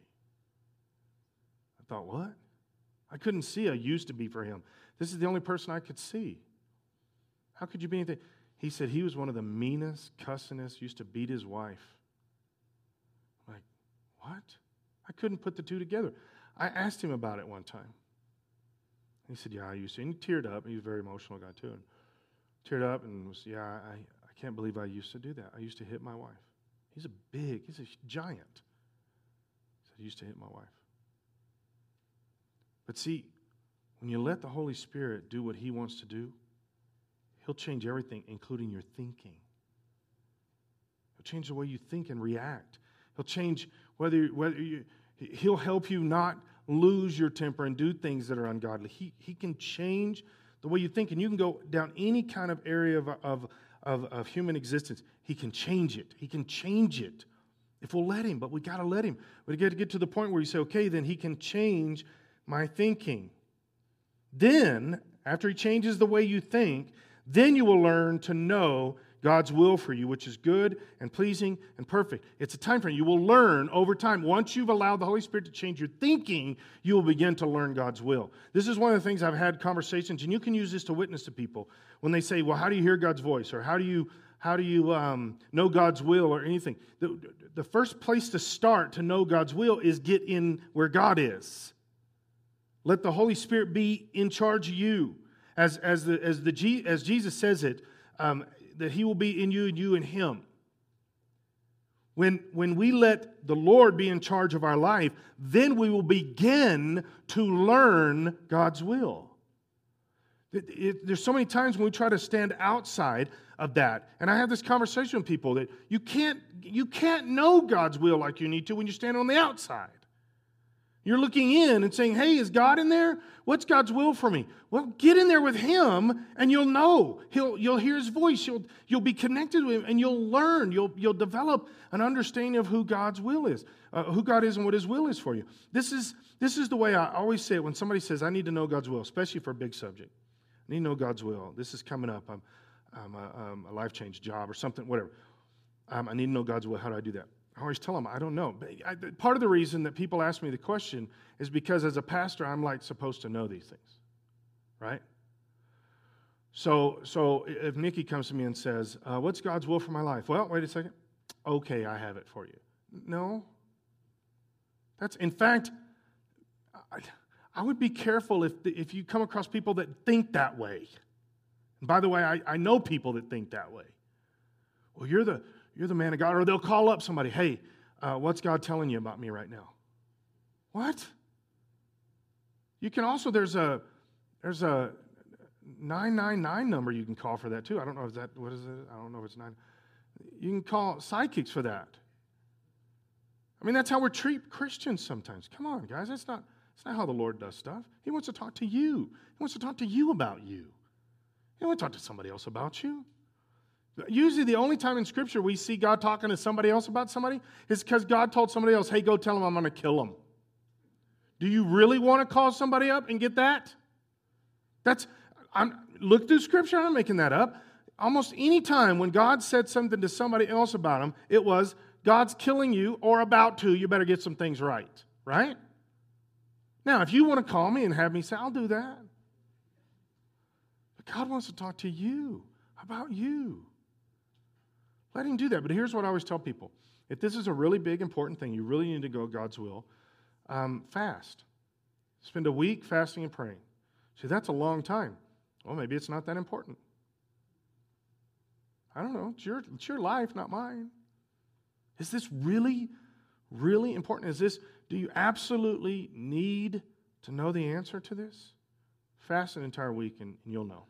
I thought, what? I couldn't see a used to be for him. This is the only person I could see. How could you be anything? He said he was one of the meanest, cussingest, used to beat his wife. What? I couldn't put the two together. I asked him about it one time. He said, Yeah, I used to. And he teared up. He was a very emotional guy, too. And teared up and was, Yeah, I, I I can't believe I used to do that. I used to hit my wife. He's a big, he's a giant. He said, I used to hit my wife. But see, when you let the Holy Spirit do what He wants to do, He'll change everything, including your thinking. He'll change the way you think and react. He'll change whether, whether you, He'll help you not lose your temper and do things that are ungodly. He, he can change the way you think, and you can go down any kind of area of, of, of, of human existence. He can change it. He can change it if we'll let Him, but we got to let Him. We got to get to the point where you say, okay, then He can change my thinking. Then, after He changes the way you think, then you will learn to know God's will for you, which is good and pleasing and perfect. It's a time frame. You will learn over time. Once you've allowed the Holy Spirit to change your thinking, you will begin to learn God's will. This is one of the things I've had conversations, and you can use this to witness to people when they say, "Well, how do you hear God's voice?" or "How do you how do you um, know God's will?" or anything. The, the first place to start to know God's will is get in where God is. Let the Holy Spirit be in charge of you. As, as, the, as, the, as Jesus says it, um, that He will be in you and you in Him. When, when we let the Lord be in charge of our life, then we will begin to learn God's will. It, it, there's so many times when we try to stand outside of that. And I have this conversation with people that you can't, you can't know God's will like you need to when you stand on the outside. You're looking in and saying, Hey, is God in there? What's God's will for me? Well, get in there with Him and you'll know. He'll, you'll hear His voice. You'll, you'll be connected with Him and you'll learn. You'll, you'll develop an understanding of who God's will is, uh, who God is and what His will is for you. This is, this is the way I always say it when somebody says, I need to know God's will, especially for a big subject. I need to know God's will. This is coming up. I'm, I'm a, um, a life change job or something, whatever. Um, I need to know God's will. How do I do that? I always tell them, I don't know. Part of the reason that people ask me the question is because as a pastor, I'm like supposed to know these things, right? So, so if Nikki comes to me and says, uh, What's God's will for my life? Well, wait a second. Okay, I have it for you. No. That's, in fact, I, I would be careful if, if you come across people that think that way. And by the way, I, I know people that think that way. Well, you're the, you're the man of God. Or they'll call up somebody, hey, uh, what's God telling you about me right now? What? You can also, there's a, there's a 999 number you can call for that too. I don't know if that, what is it? I don't know if it's nine. You can call psychics for that. I mean, that's how we treat Christians sometimes. Come on, guys. That's not, that's not how the Lord does stuff. He wants to talk to you. He wants to talk to you about you. He doesn't want to talk to somebody else about you. Usually, the only time in Scripture we see God talking to somebody else about somebody is because God told somebody else, hey, go tell them I'm going to kill them. Do you really want to call somebody up and get that? That's, I'm, look through Scripture, I'm not making that up. Almost any time when God said something to somebody else about them, it was, God's killing you or about to, you better get some things right, right? Now, if you want to call me and have me say, I'll do that. But God wants to talk to you about you. Let him do that. But here's what I always tell people if this is a really big, important thing, you really need to go God's will, um, fast. Spend a week fasting and praying. See, that's a long time. Well, maybe it's not that important. I don't know. It's your, it's your life, not mine. Is this really, really important? Is this, do you absolutely need to know the answer to this? Fast an entire week and, and you'll know.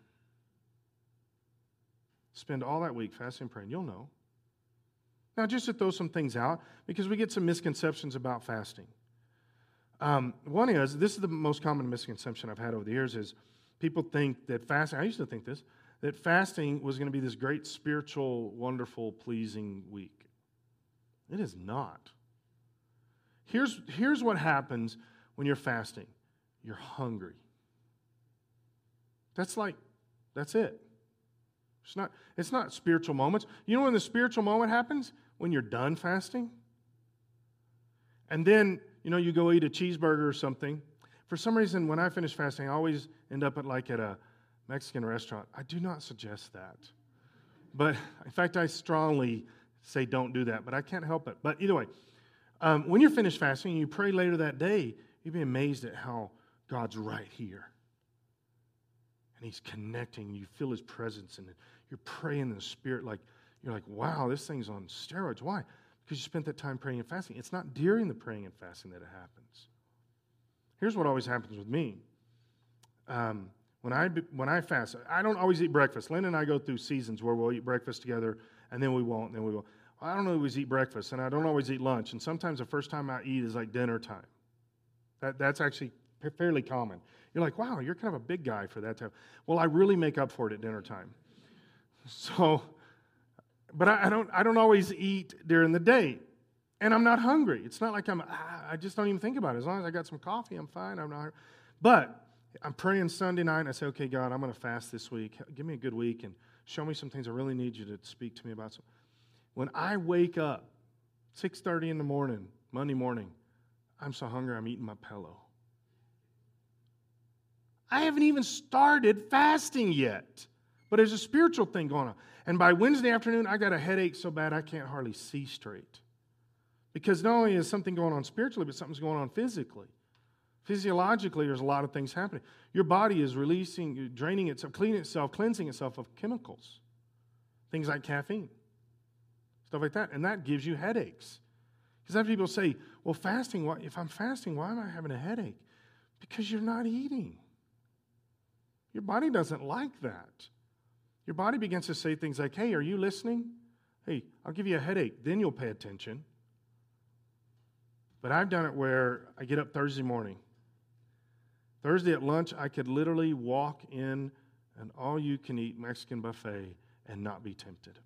Spend all that week fasting and praying, you'll know. Now, just to throw some things out, because we get some misconceptions about fasting. Um, one is this is the most common misconception I've had over the years is people think that fasting. I used to think this that fasting was going to be this great spiritual, wonderful, pleasing week. It is not. Here's, here's what happens when you're fasting you're hungry. That's like, that's it. It's not, it's not spiritual moments. You know when the spiritual moment happens? When you're done fasting. And then, you know, you go eat a cheeseburger or something. For some reason, when I finish fasting, I always end up at like at a Mexican restaurant. I do not suggest that. But in fact, I strongly say don't do that, but I can't help it. But either way, um, when you're finished fasting and you pray later that day, you'd be amazed at how God's right here. And He's connecting. You feel His presence, and you're praying in the Spirit like You're like, wow, this thing's on steroids. Why? Because you spent that time praying and fasting. It's not during the praying and fasting that it happens. Here's what always happens with me. Um, when I, when I fast, I don't always eat breakfast. Lynn and I go through seasons where we'll eat breakfast together, and then we won't, and then we will. I don't always eat breakfast, and I don't always eat lunch. And sometimes the first time I eat is like dinner time. That, that's actually fairly common. You're like, wow, you're kind of a big guy for that time. Well, I really make up for it at dinner time. So, but I, I don't, I don't always eat during the day. And I'm not hungry. It's not like I'm, ah, I just don't even think about it. As long as I got some coffee, I'm fine. I'm not. But I'm praying Sunday night and I say, okay, God, I'm going to fast this week. Give me a good week and show me some things I really need you to speak to me about. So when I wake up, 6.30 in the morning, Monday morning, I'm so hungry I'm eating my pillow. I haven't even started fasting yet, but there's a spiritual thing going on. And by Wednesday afternoon, I got a headache so bad I can't hardly see straight. Because not only is something going on spiritually, but something's going on physically. Physiologically, there's a lot of things happening. Your body is releasing, draining itself, cleaning itself, cleansing itself of chemicals, things like caffeine, stuff like that. And that gives you headaches. Because have people say, well, fasting, why, if I'm fasting, why am I having a headache? Because you're not eating. Your body doesn't like that. Your body begins to say things like, hey, are you listening? Hey, I'll give you a headache. Then you'll pay attention. But I've done it where I get up Thursday morning. Thursday at lunch, I could literally walk in an all you can eat Mexican buffet and not be tempted.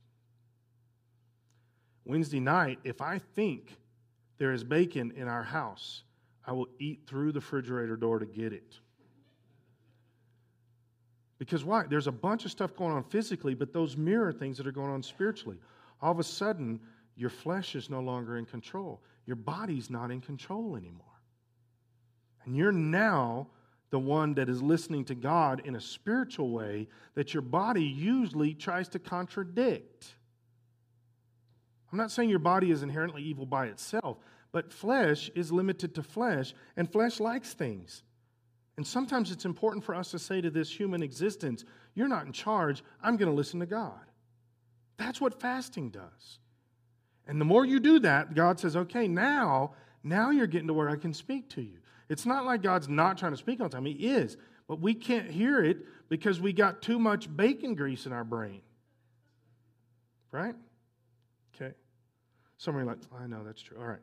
Wednesday night, if I think there is bacon in our house, I will eat through the refrigerator door to get it. Because why? There's a bunch of stuff going on physically, but those mirror things that are going on spiritually. All of a sudden, your flesh is no longer in control. Your body's not in control anymore. And you're now the one that is listening to God in a spiritual way that your body usually tries to contradict. I'm not saying your body is inherently evil by itself, but flesh is limited to flesh, and flesh likes things. And sometimes it's important for us to say to this human existence, You're not in charge, I'm going to listen to God. That's what fasting does. And the more you do that, God says, okay, now, now you're getting to where I can speak to you. It's not like God's not trying to speak all the time. He is, but we can't hear it because we got too much bacon grease in our brain. Right? Okay. Some are like, I know that's true. All right.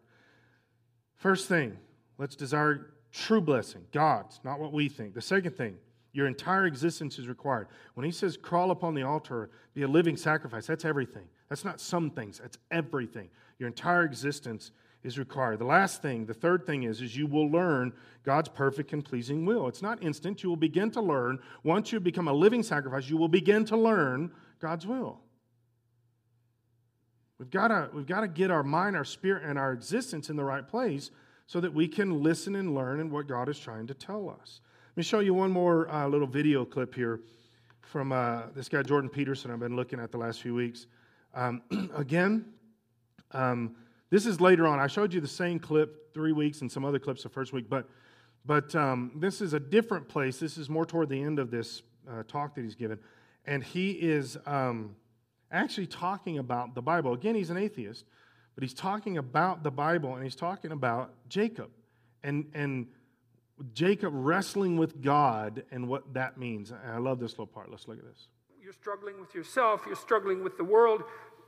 First thing, let's desire true blessing, God's, not what we think. The second thing, your entire existence is required. When he says crawl upon the altar, be a living sacrifice, that's everything. That's not some things, that's everything. Your entire existence is required. The last thing, the third thing is, is you will learn God's perfect and pleasing will. It's not instant. You will begin to learn. Once you become a living sacrifice, you will begin to learn God's will. We've got to, we've got to get our mind, our spirit, and our existence in the right place so that we can listen and learn in what God is trying to tell us. Let me show you one more uh, little video clip here from uh, this guy, Jordan Peterson, I've been looking at the last few weeks. Um, again, um, this is later on. I showed you the same clip three weeks and some other clips the first week, but, but um, this is a different place. This is more toward the end of this uh, talk that he's given. And he is um, actually talking about the Bible. Again, he's an atheist, but he's talking about the Bible and he's talking about Jacob and, and Jacob wrestling with God and what that means. And I love this little part. Let's look at this. You're struggling with yourself, you're struggling with the world,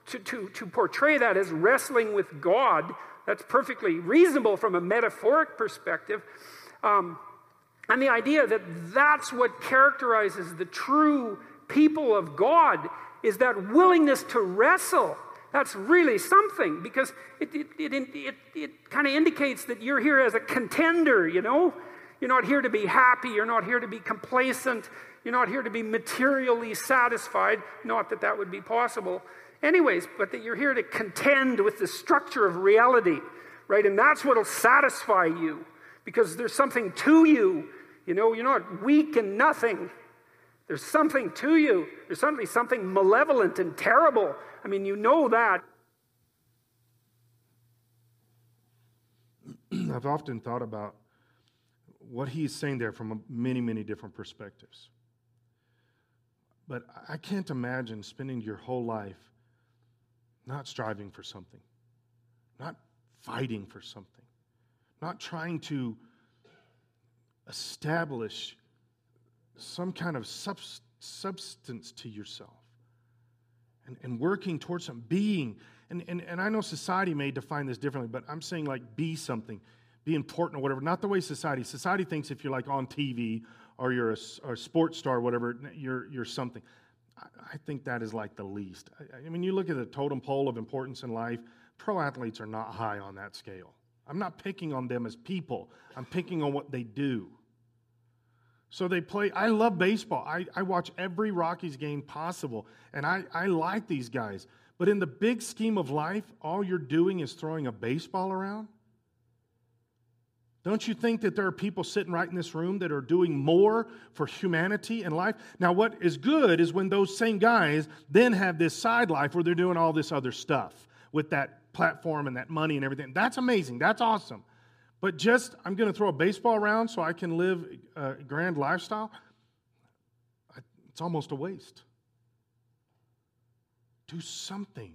to, to, to portray that as wrestling with God, that's perfectly reasonable from a metaphoric perspective. Um, and the idea that that's what characterizes the true people of God is that willingness to wrestle. That's really something because it, it, it, it, it kind of indicates that you're here as a contender, you know? You're not here to be happy. You're not here to be complacent. You're not here to be materially satisfied. Not that that would be possible anyways, but that you're here to contend with the structure of reality, right? And that's what'll satisfy you because there's something to you. You know, you're not weak and nothing. There's something to you. There's suddenly something malevolent and terrible. I mean, you know that. I've often thought about what he's saying there from many, many different perspectives. But I can't imagine spending your whole life not striving for something, not fighting for something, not trying to establish some kind of substance to yourself and, and working towards some being. And, and, and I know society may define this differently, but I'm saying like be something, be important or whatever. Not the way society. Society thinks if you're like on TV or you're a, or a sports star or whatever, you're, you're something. I, I think that is like the least. I, I mean, you look at the totem pole of importance in life, pro athletes are not high on that scale. I'm not picking on them as people, I'm picking on what they do. So they play. I love baseball. I, I watch every Rockies game possible, and I, I like these guys. But in the big scheme of life, all you're doing is throwing a baseball around. Don't you think that there are people sitting right in this room that are doing more for humanity and life? Now, what is good is when those same guys then have this side life where they're doing all this other stuff with that platform and that money and everything. That's amazing. That's awesome. But just, I'm going to throw a baseball around so I can live a grand lifestyle, it's almost a waste. Do something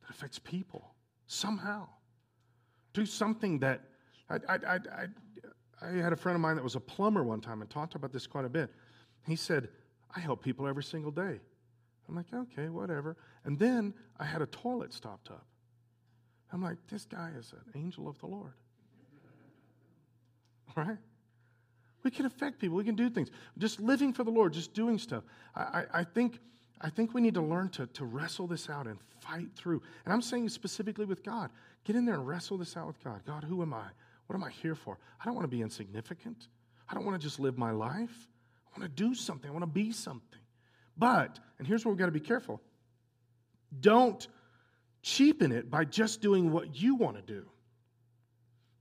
that affects people somehow. Do something that, I, I, I, I, I had a friend of mine that was a plumber one time and talked about this quite a bit. He said, I help people every single day. I'm like, okay, whatever. And then I had a toilet stopped up. I'm like, this guy is an angel of the Lord. Right? We can affect people. We can do things. Just living for the Lord, just doing stuff. I, I, I, think, I think we need to learn to, to wrestle this out and fight through. And I'm saying specifically with God. Get in there and wrestle this out with God. God, who am I? What am I here for? I don't want to be insignificant. I don't want to just live my life. I want to do something. I want to be something. But, and here's where we've got to be careful don't cheapen it by just doing what you want to do.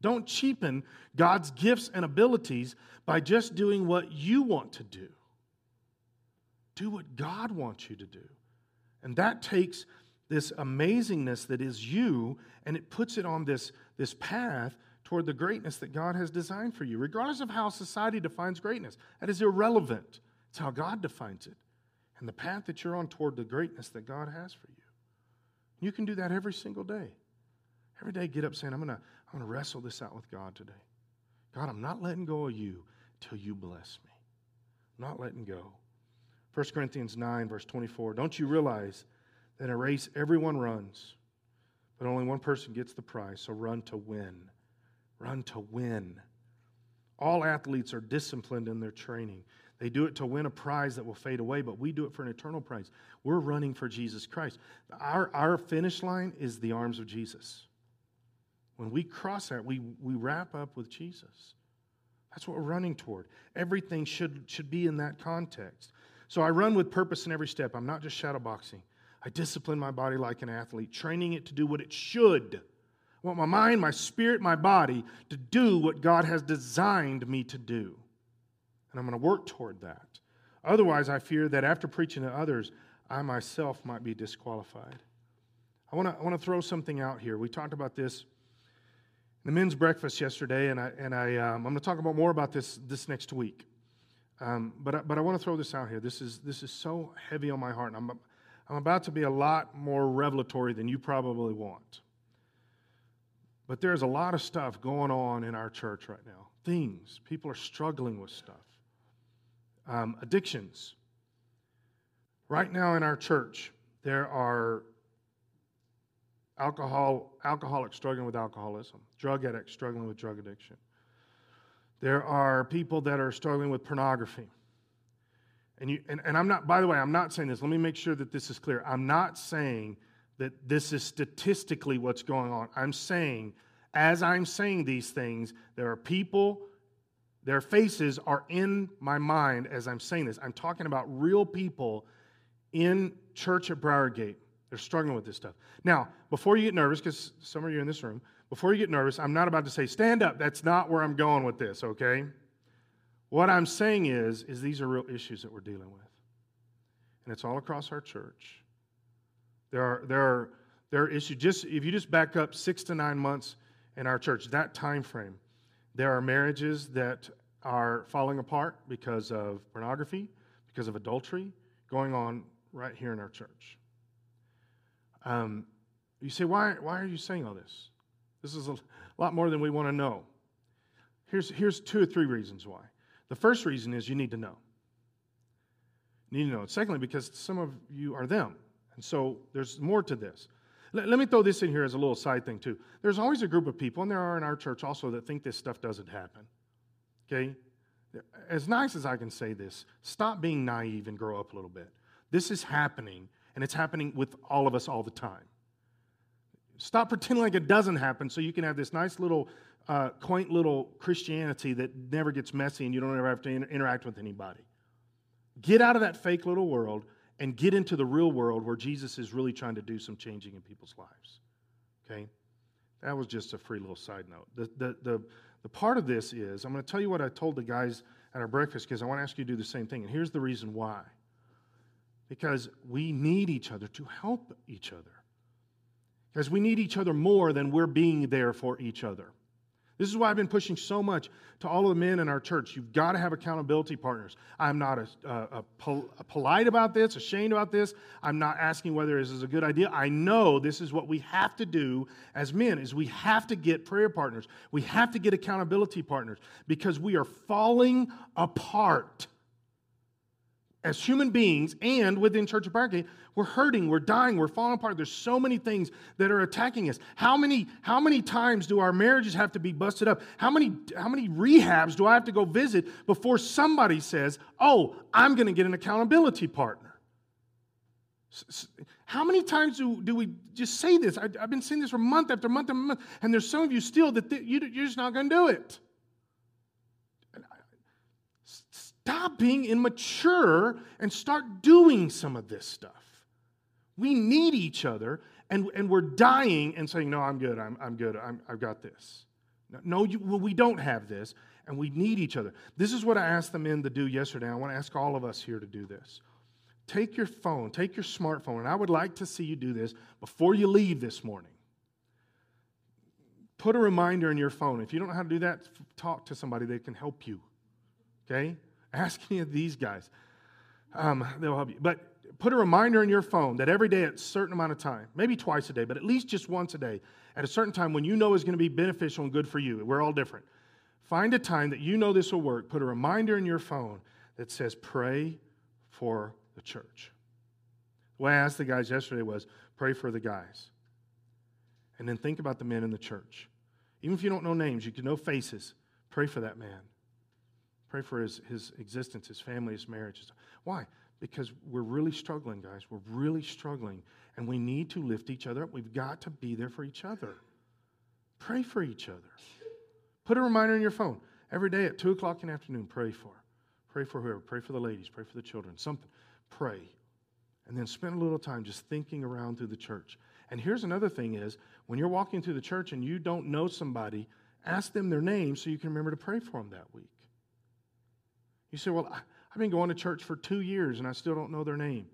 Don't cheapen God's gifts and abilities by just doing what you want to do. Do what God wants you to do. And that takes this amazingness that is you and it puts it on this, this path toward the greatness that God has designed for you, regardless of how society defines greatness. That is irrelevant. It's how God defines it and the path that you're on toward the greatness that God has for you. You can do that every single day. Every day, get up saying, I'm going to I'm going to wrestle this out with God today. God, I'm not letting go of you till you bless me. I'm not letting go. 1 Corinthians 9, verse 24. Don't you realize that in a race everyone runs, but only one person gets the prize? So run to win. Run to win. All athletes are disciplined in their training. They do it to win a prize that will fade away, but we do it for an eternal prize. We're running for Jesus Christ. Our, our finish line is the arms of Jesus. When we cross that, we, we wrap up with Jesus. That's what we're running toward. Everything should, should be in that context. So I run with purpose in every step. I'm not just shadowboxing. I discipline my body like an athlete, training it to do what it should. I want my mind, my spirit, my body to do what God has designed me to do. And I'm going to work toward that. Otherwise, I fear that after preaching to others, I myself might be disqualified. I want to, I want to throw something out here. We talked about this the men's breakfast yesterday, and I, and I, um, I'm going to talk about more about this this next week. Um, but, I, but I want to throw this out here. This is, this is so heavy on my heart. And I'm, I'm about to be a lot more revelatory than you probably want. But there's a lot of stuff going on in our church right now. Things. People are struggling with stuff. Um, addictions. Right now in our church, there are alcohol, alcoholics struggling with alcoholism, drug addicts struggling with drug addiction. There are people that are struggling with pornography. And, you, and, and I'm not, by the way, I'm not saying this. Let me make sure that this is clear. I'm not saying that this is statistically what's going on. I'm saying, as I'm saying these things, there are people, their faces are in my mind as I'm saying this. I'm talking about real people in church at Briargate they're struggling with this stuff. Now, before you get nervous, because some of you in this room, before you get nervous, I'm not about to say, stand up. That's not where I'm going with this, okay? What I'm saying is, is these are real issues that we're dealing with. And it's all across our church. There are, there are, there are issues. Just if you just back up six to nine months in our church, that time frame, there are marriages that are falling apart because of pornography, because of adultery, going on right here in our church. Um, You say, why, why are you saying all this? This is a lot more than we want to know. Here's, here's two or three reasons why. The first reason is you need to know. You need to know. Secondly, because some of you are them. And so there's more to this. Let, let me throw this in here as a little side thing, too. There's always a group of people, and there are in our church also, that think this stuff doesn't happen. Okay? As nice as I can say this, stop being naive and grow up a little bit. This is happening, and it's happening with all of us all the time. Stop pretending like it doesn't happen so you can have this nice little, uh, quaint little Christianity that never gets messy and you don't ever have to inter- interact with anybody. Get out of that fake little world and get into the real world where Jesus is really trying to do some changing in people's lives. Okay? That was just a free little side note. The, the, the, the part of this is I'm going to tell you what I told the guys at our breakfast because I want to ask you to do the same thing. And here's the reason why because we need each other to help each other. Because we need each other more than we're being there for each other. This is why I've been pushing so much to all of the men in our church. You've got to have accountability partners. I'm not uh, a, a, a, a polite about this, ashamed about this. I'm not asking whether this is a good idea. I know this is what we have to do as men is we have to get prayer partners. We have to get accountability partners because we are falling apart as human beings and within Church of Briargate, we're hurting, we're dying, we're falling apart. There's so many things that are attacking us. How many, how many times do our marriages have to be busted up? How many, how many rehabs do I have to go visit before somebody says, Oh, I'm going to get an accountability partner? How many times do, do we just say this? I, have been saying this for month after month after month, and there's some of you still that th- you, you're just not going to do it. Stop being immature and start doing some of this stuff. We need each other, and, and we're dying and saying, No, I'm good, I'm, I'm good, I'm, I've got this. No, you, well, we don't have this, and we need each other. This is what I asked the men to do yesterday. I want to ask all of us here to do this. Take your phone, take your smartphone, and I would like to see you do this before you leave this morning. Put a reminder in your phone. If you don't know how to do that, talk to somebody that can help you. Okay? Ask any of these guys. Um, they'll help you. But put a reminder in your phone that every day at a certain amount of time, maybe twice a day, but at least just once a day, at a certain time when you know is going to be beneficial and good for you. We're all different. Find a time that you know this will work. Put a reminder in your phone that says, pray for the church. The way I asked the guys yesterday was, pray for the guys. And then think about the men in the church. Even if you don't know names, you can know faces. Pray for that man. Pray for his, his existence, his family, his marriage. Why? Because we're really struggling, guys. We're really struggling. And we need to lift each other up. We've got to be there for each other. Pray for each other. Put a reminder in your phone. Every day at 2 o'clock in the afternoon, pray for. Pray for whoever. Pray for the ladies. Pray for the children. Something. Pray. And then spend a little time just thinking around through the church. And here's another thing is when you're walking through the church and you don't know somebody, ask them their name so you can remember to pray for them that week. You say, Well, I've been going to church for two years and I still don't know their name.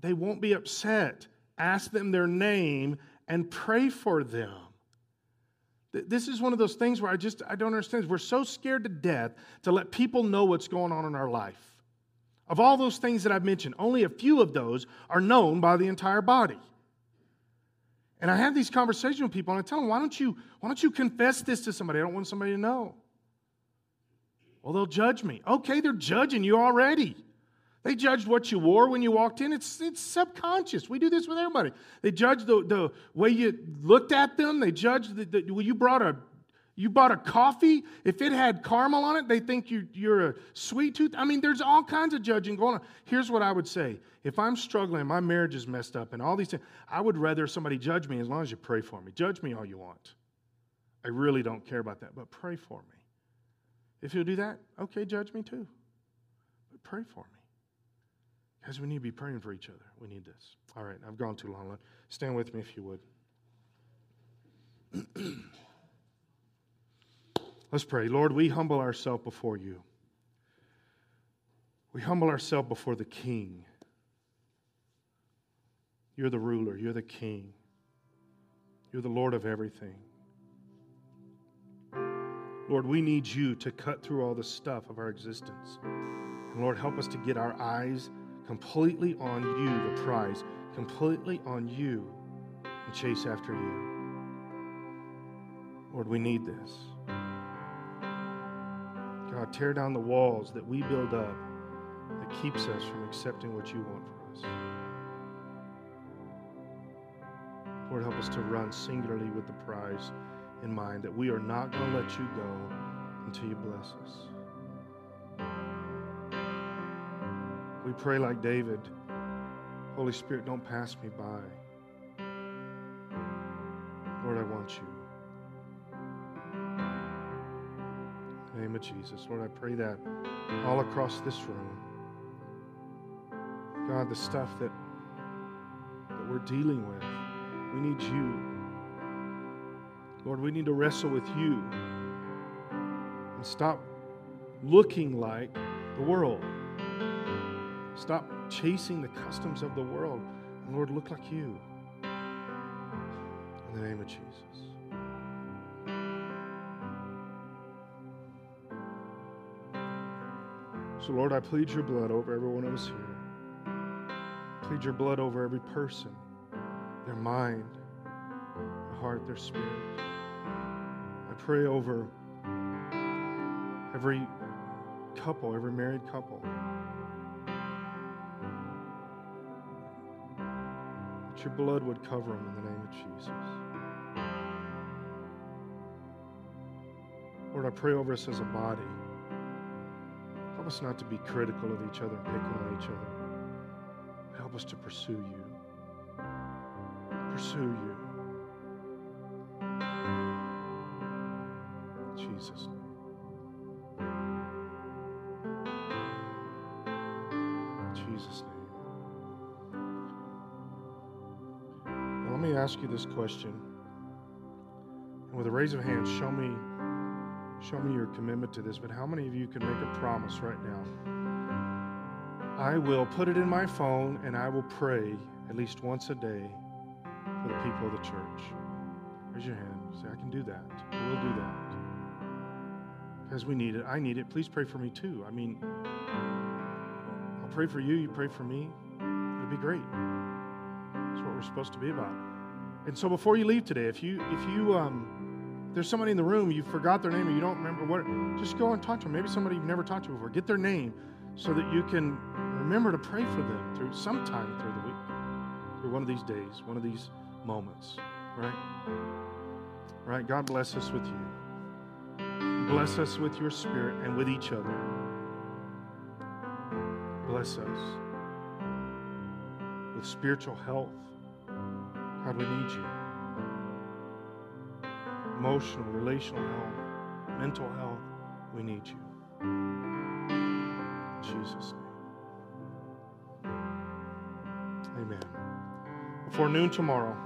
They won't be upset. Ask them their name and pray for them. This is one of those things where I just I don't understand. We're so scared to death to let people know what's going on in our life. Of all those things that I've mentioned, only a few of those are known by the entire body. And I have these conversations with people and I tell them, why don't you, why don't you confess this to somebody? I don't want somebody to know. Well, they'll judge me. Okay, they're judging you already. They judged what you wore when you walked in. It's, it's subconscious. We do this with everybody. They judge the, the way you looked at them. They judge the, the well, you brought a you bought a coffee. If it had caramel on it, they think you, you're a sweet tooth. I mean, there's all kinds of judging going on. Here's what I would say: If I'm struggling, my marriage is messed up, and all these things, I would rather somebody judge me as long as you pray for me. Judge me all you want. I really don't care about that, but pray for me. If you'll do that, okay, judge me too. But pray for me. Because we need to be praying for each other. We need this. All right, I've gone too long. Stand with me if you would. Let's pray. Lord, we humble ourselves before you. We humble ourselves before the King. You're the ruler, you're the King, you're the Lord of everything. Lord, we need you to cut through all the stuff of our existence. And Lord, help us to get our eyes completely on you, the prize, completely on you. and chase after you. Lord, we need this. God, tear down the walls that we build up that keeps us from accepting what you want for us. Lord, help us to run singularly with the prize in mind that we are not going to let you go until you bless us. We pray like David Holy Spirit, don't pass me by. Lord, I want you. In the name of Jesus. Lord, I pray that all across this room. God, the stuff that, that we're dealing with, we need you. Lord, we need to wrestle with you and stop looking like the world. Stop chasing the customs of the world. And Lord, look like you. In the name of Jesus. So, Lord, I plead your blood over every one of us here. Plead your blood over every person, their mind, heart, their spirit. I pray over every couple, every married couple. That your blood would cover them in the name of Jesus. Lord, I pray over us as a body. Help us not to be critical of each other and picking on each other. Help us to pursue you. Pursue you. Me ask you this question. And with a raise of hands, show me show me your commitment to this, but how many of you can make a promise right now? I will put it in my phone and I will pray at least once a day for the people of the church. Raise your hand. Say, I can do that. I will do that. Because we need it. I need it. Please pray for me too. I mean, I'll pray for you. You pray for me. It'll be great. That's what we're supposed to be about. And so before you leave today, if you if you um, there's somebody in the room, you forgot their name or you don't remember what, just go and talk to them. Maybe somebody you've never talked to before. Get their name so that you can remember to pray for them through sometime through the week, through one of these days, one of these moments, right? Right? God bless us with you. Bless us with your spirit and with each other. Bless us with spiritual health. God, we need you emotional, relational health, mental health. We need you. In Jesus' name. Amen. Before noon tomorrow,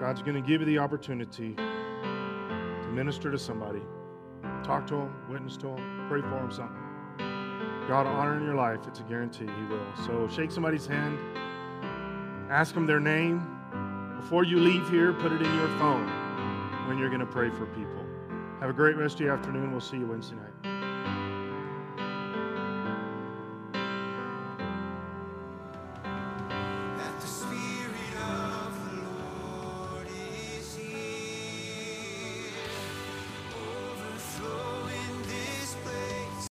God's going to give you the opportunity to minister to somebody. Talk to them, witness to them, pray for them, something. God honor in your life. It's a guarantee He will. So shake somebody's hand, ask them their name. Before you leave here, put it in your phone when you're going to pray for people. Have a great rest of your afternoon. We'll see you Wednesday night.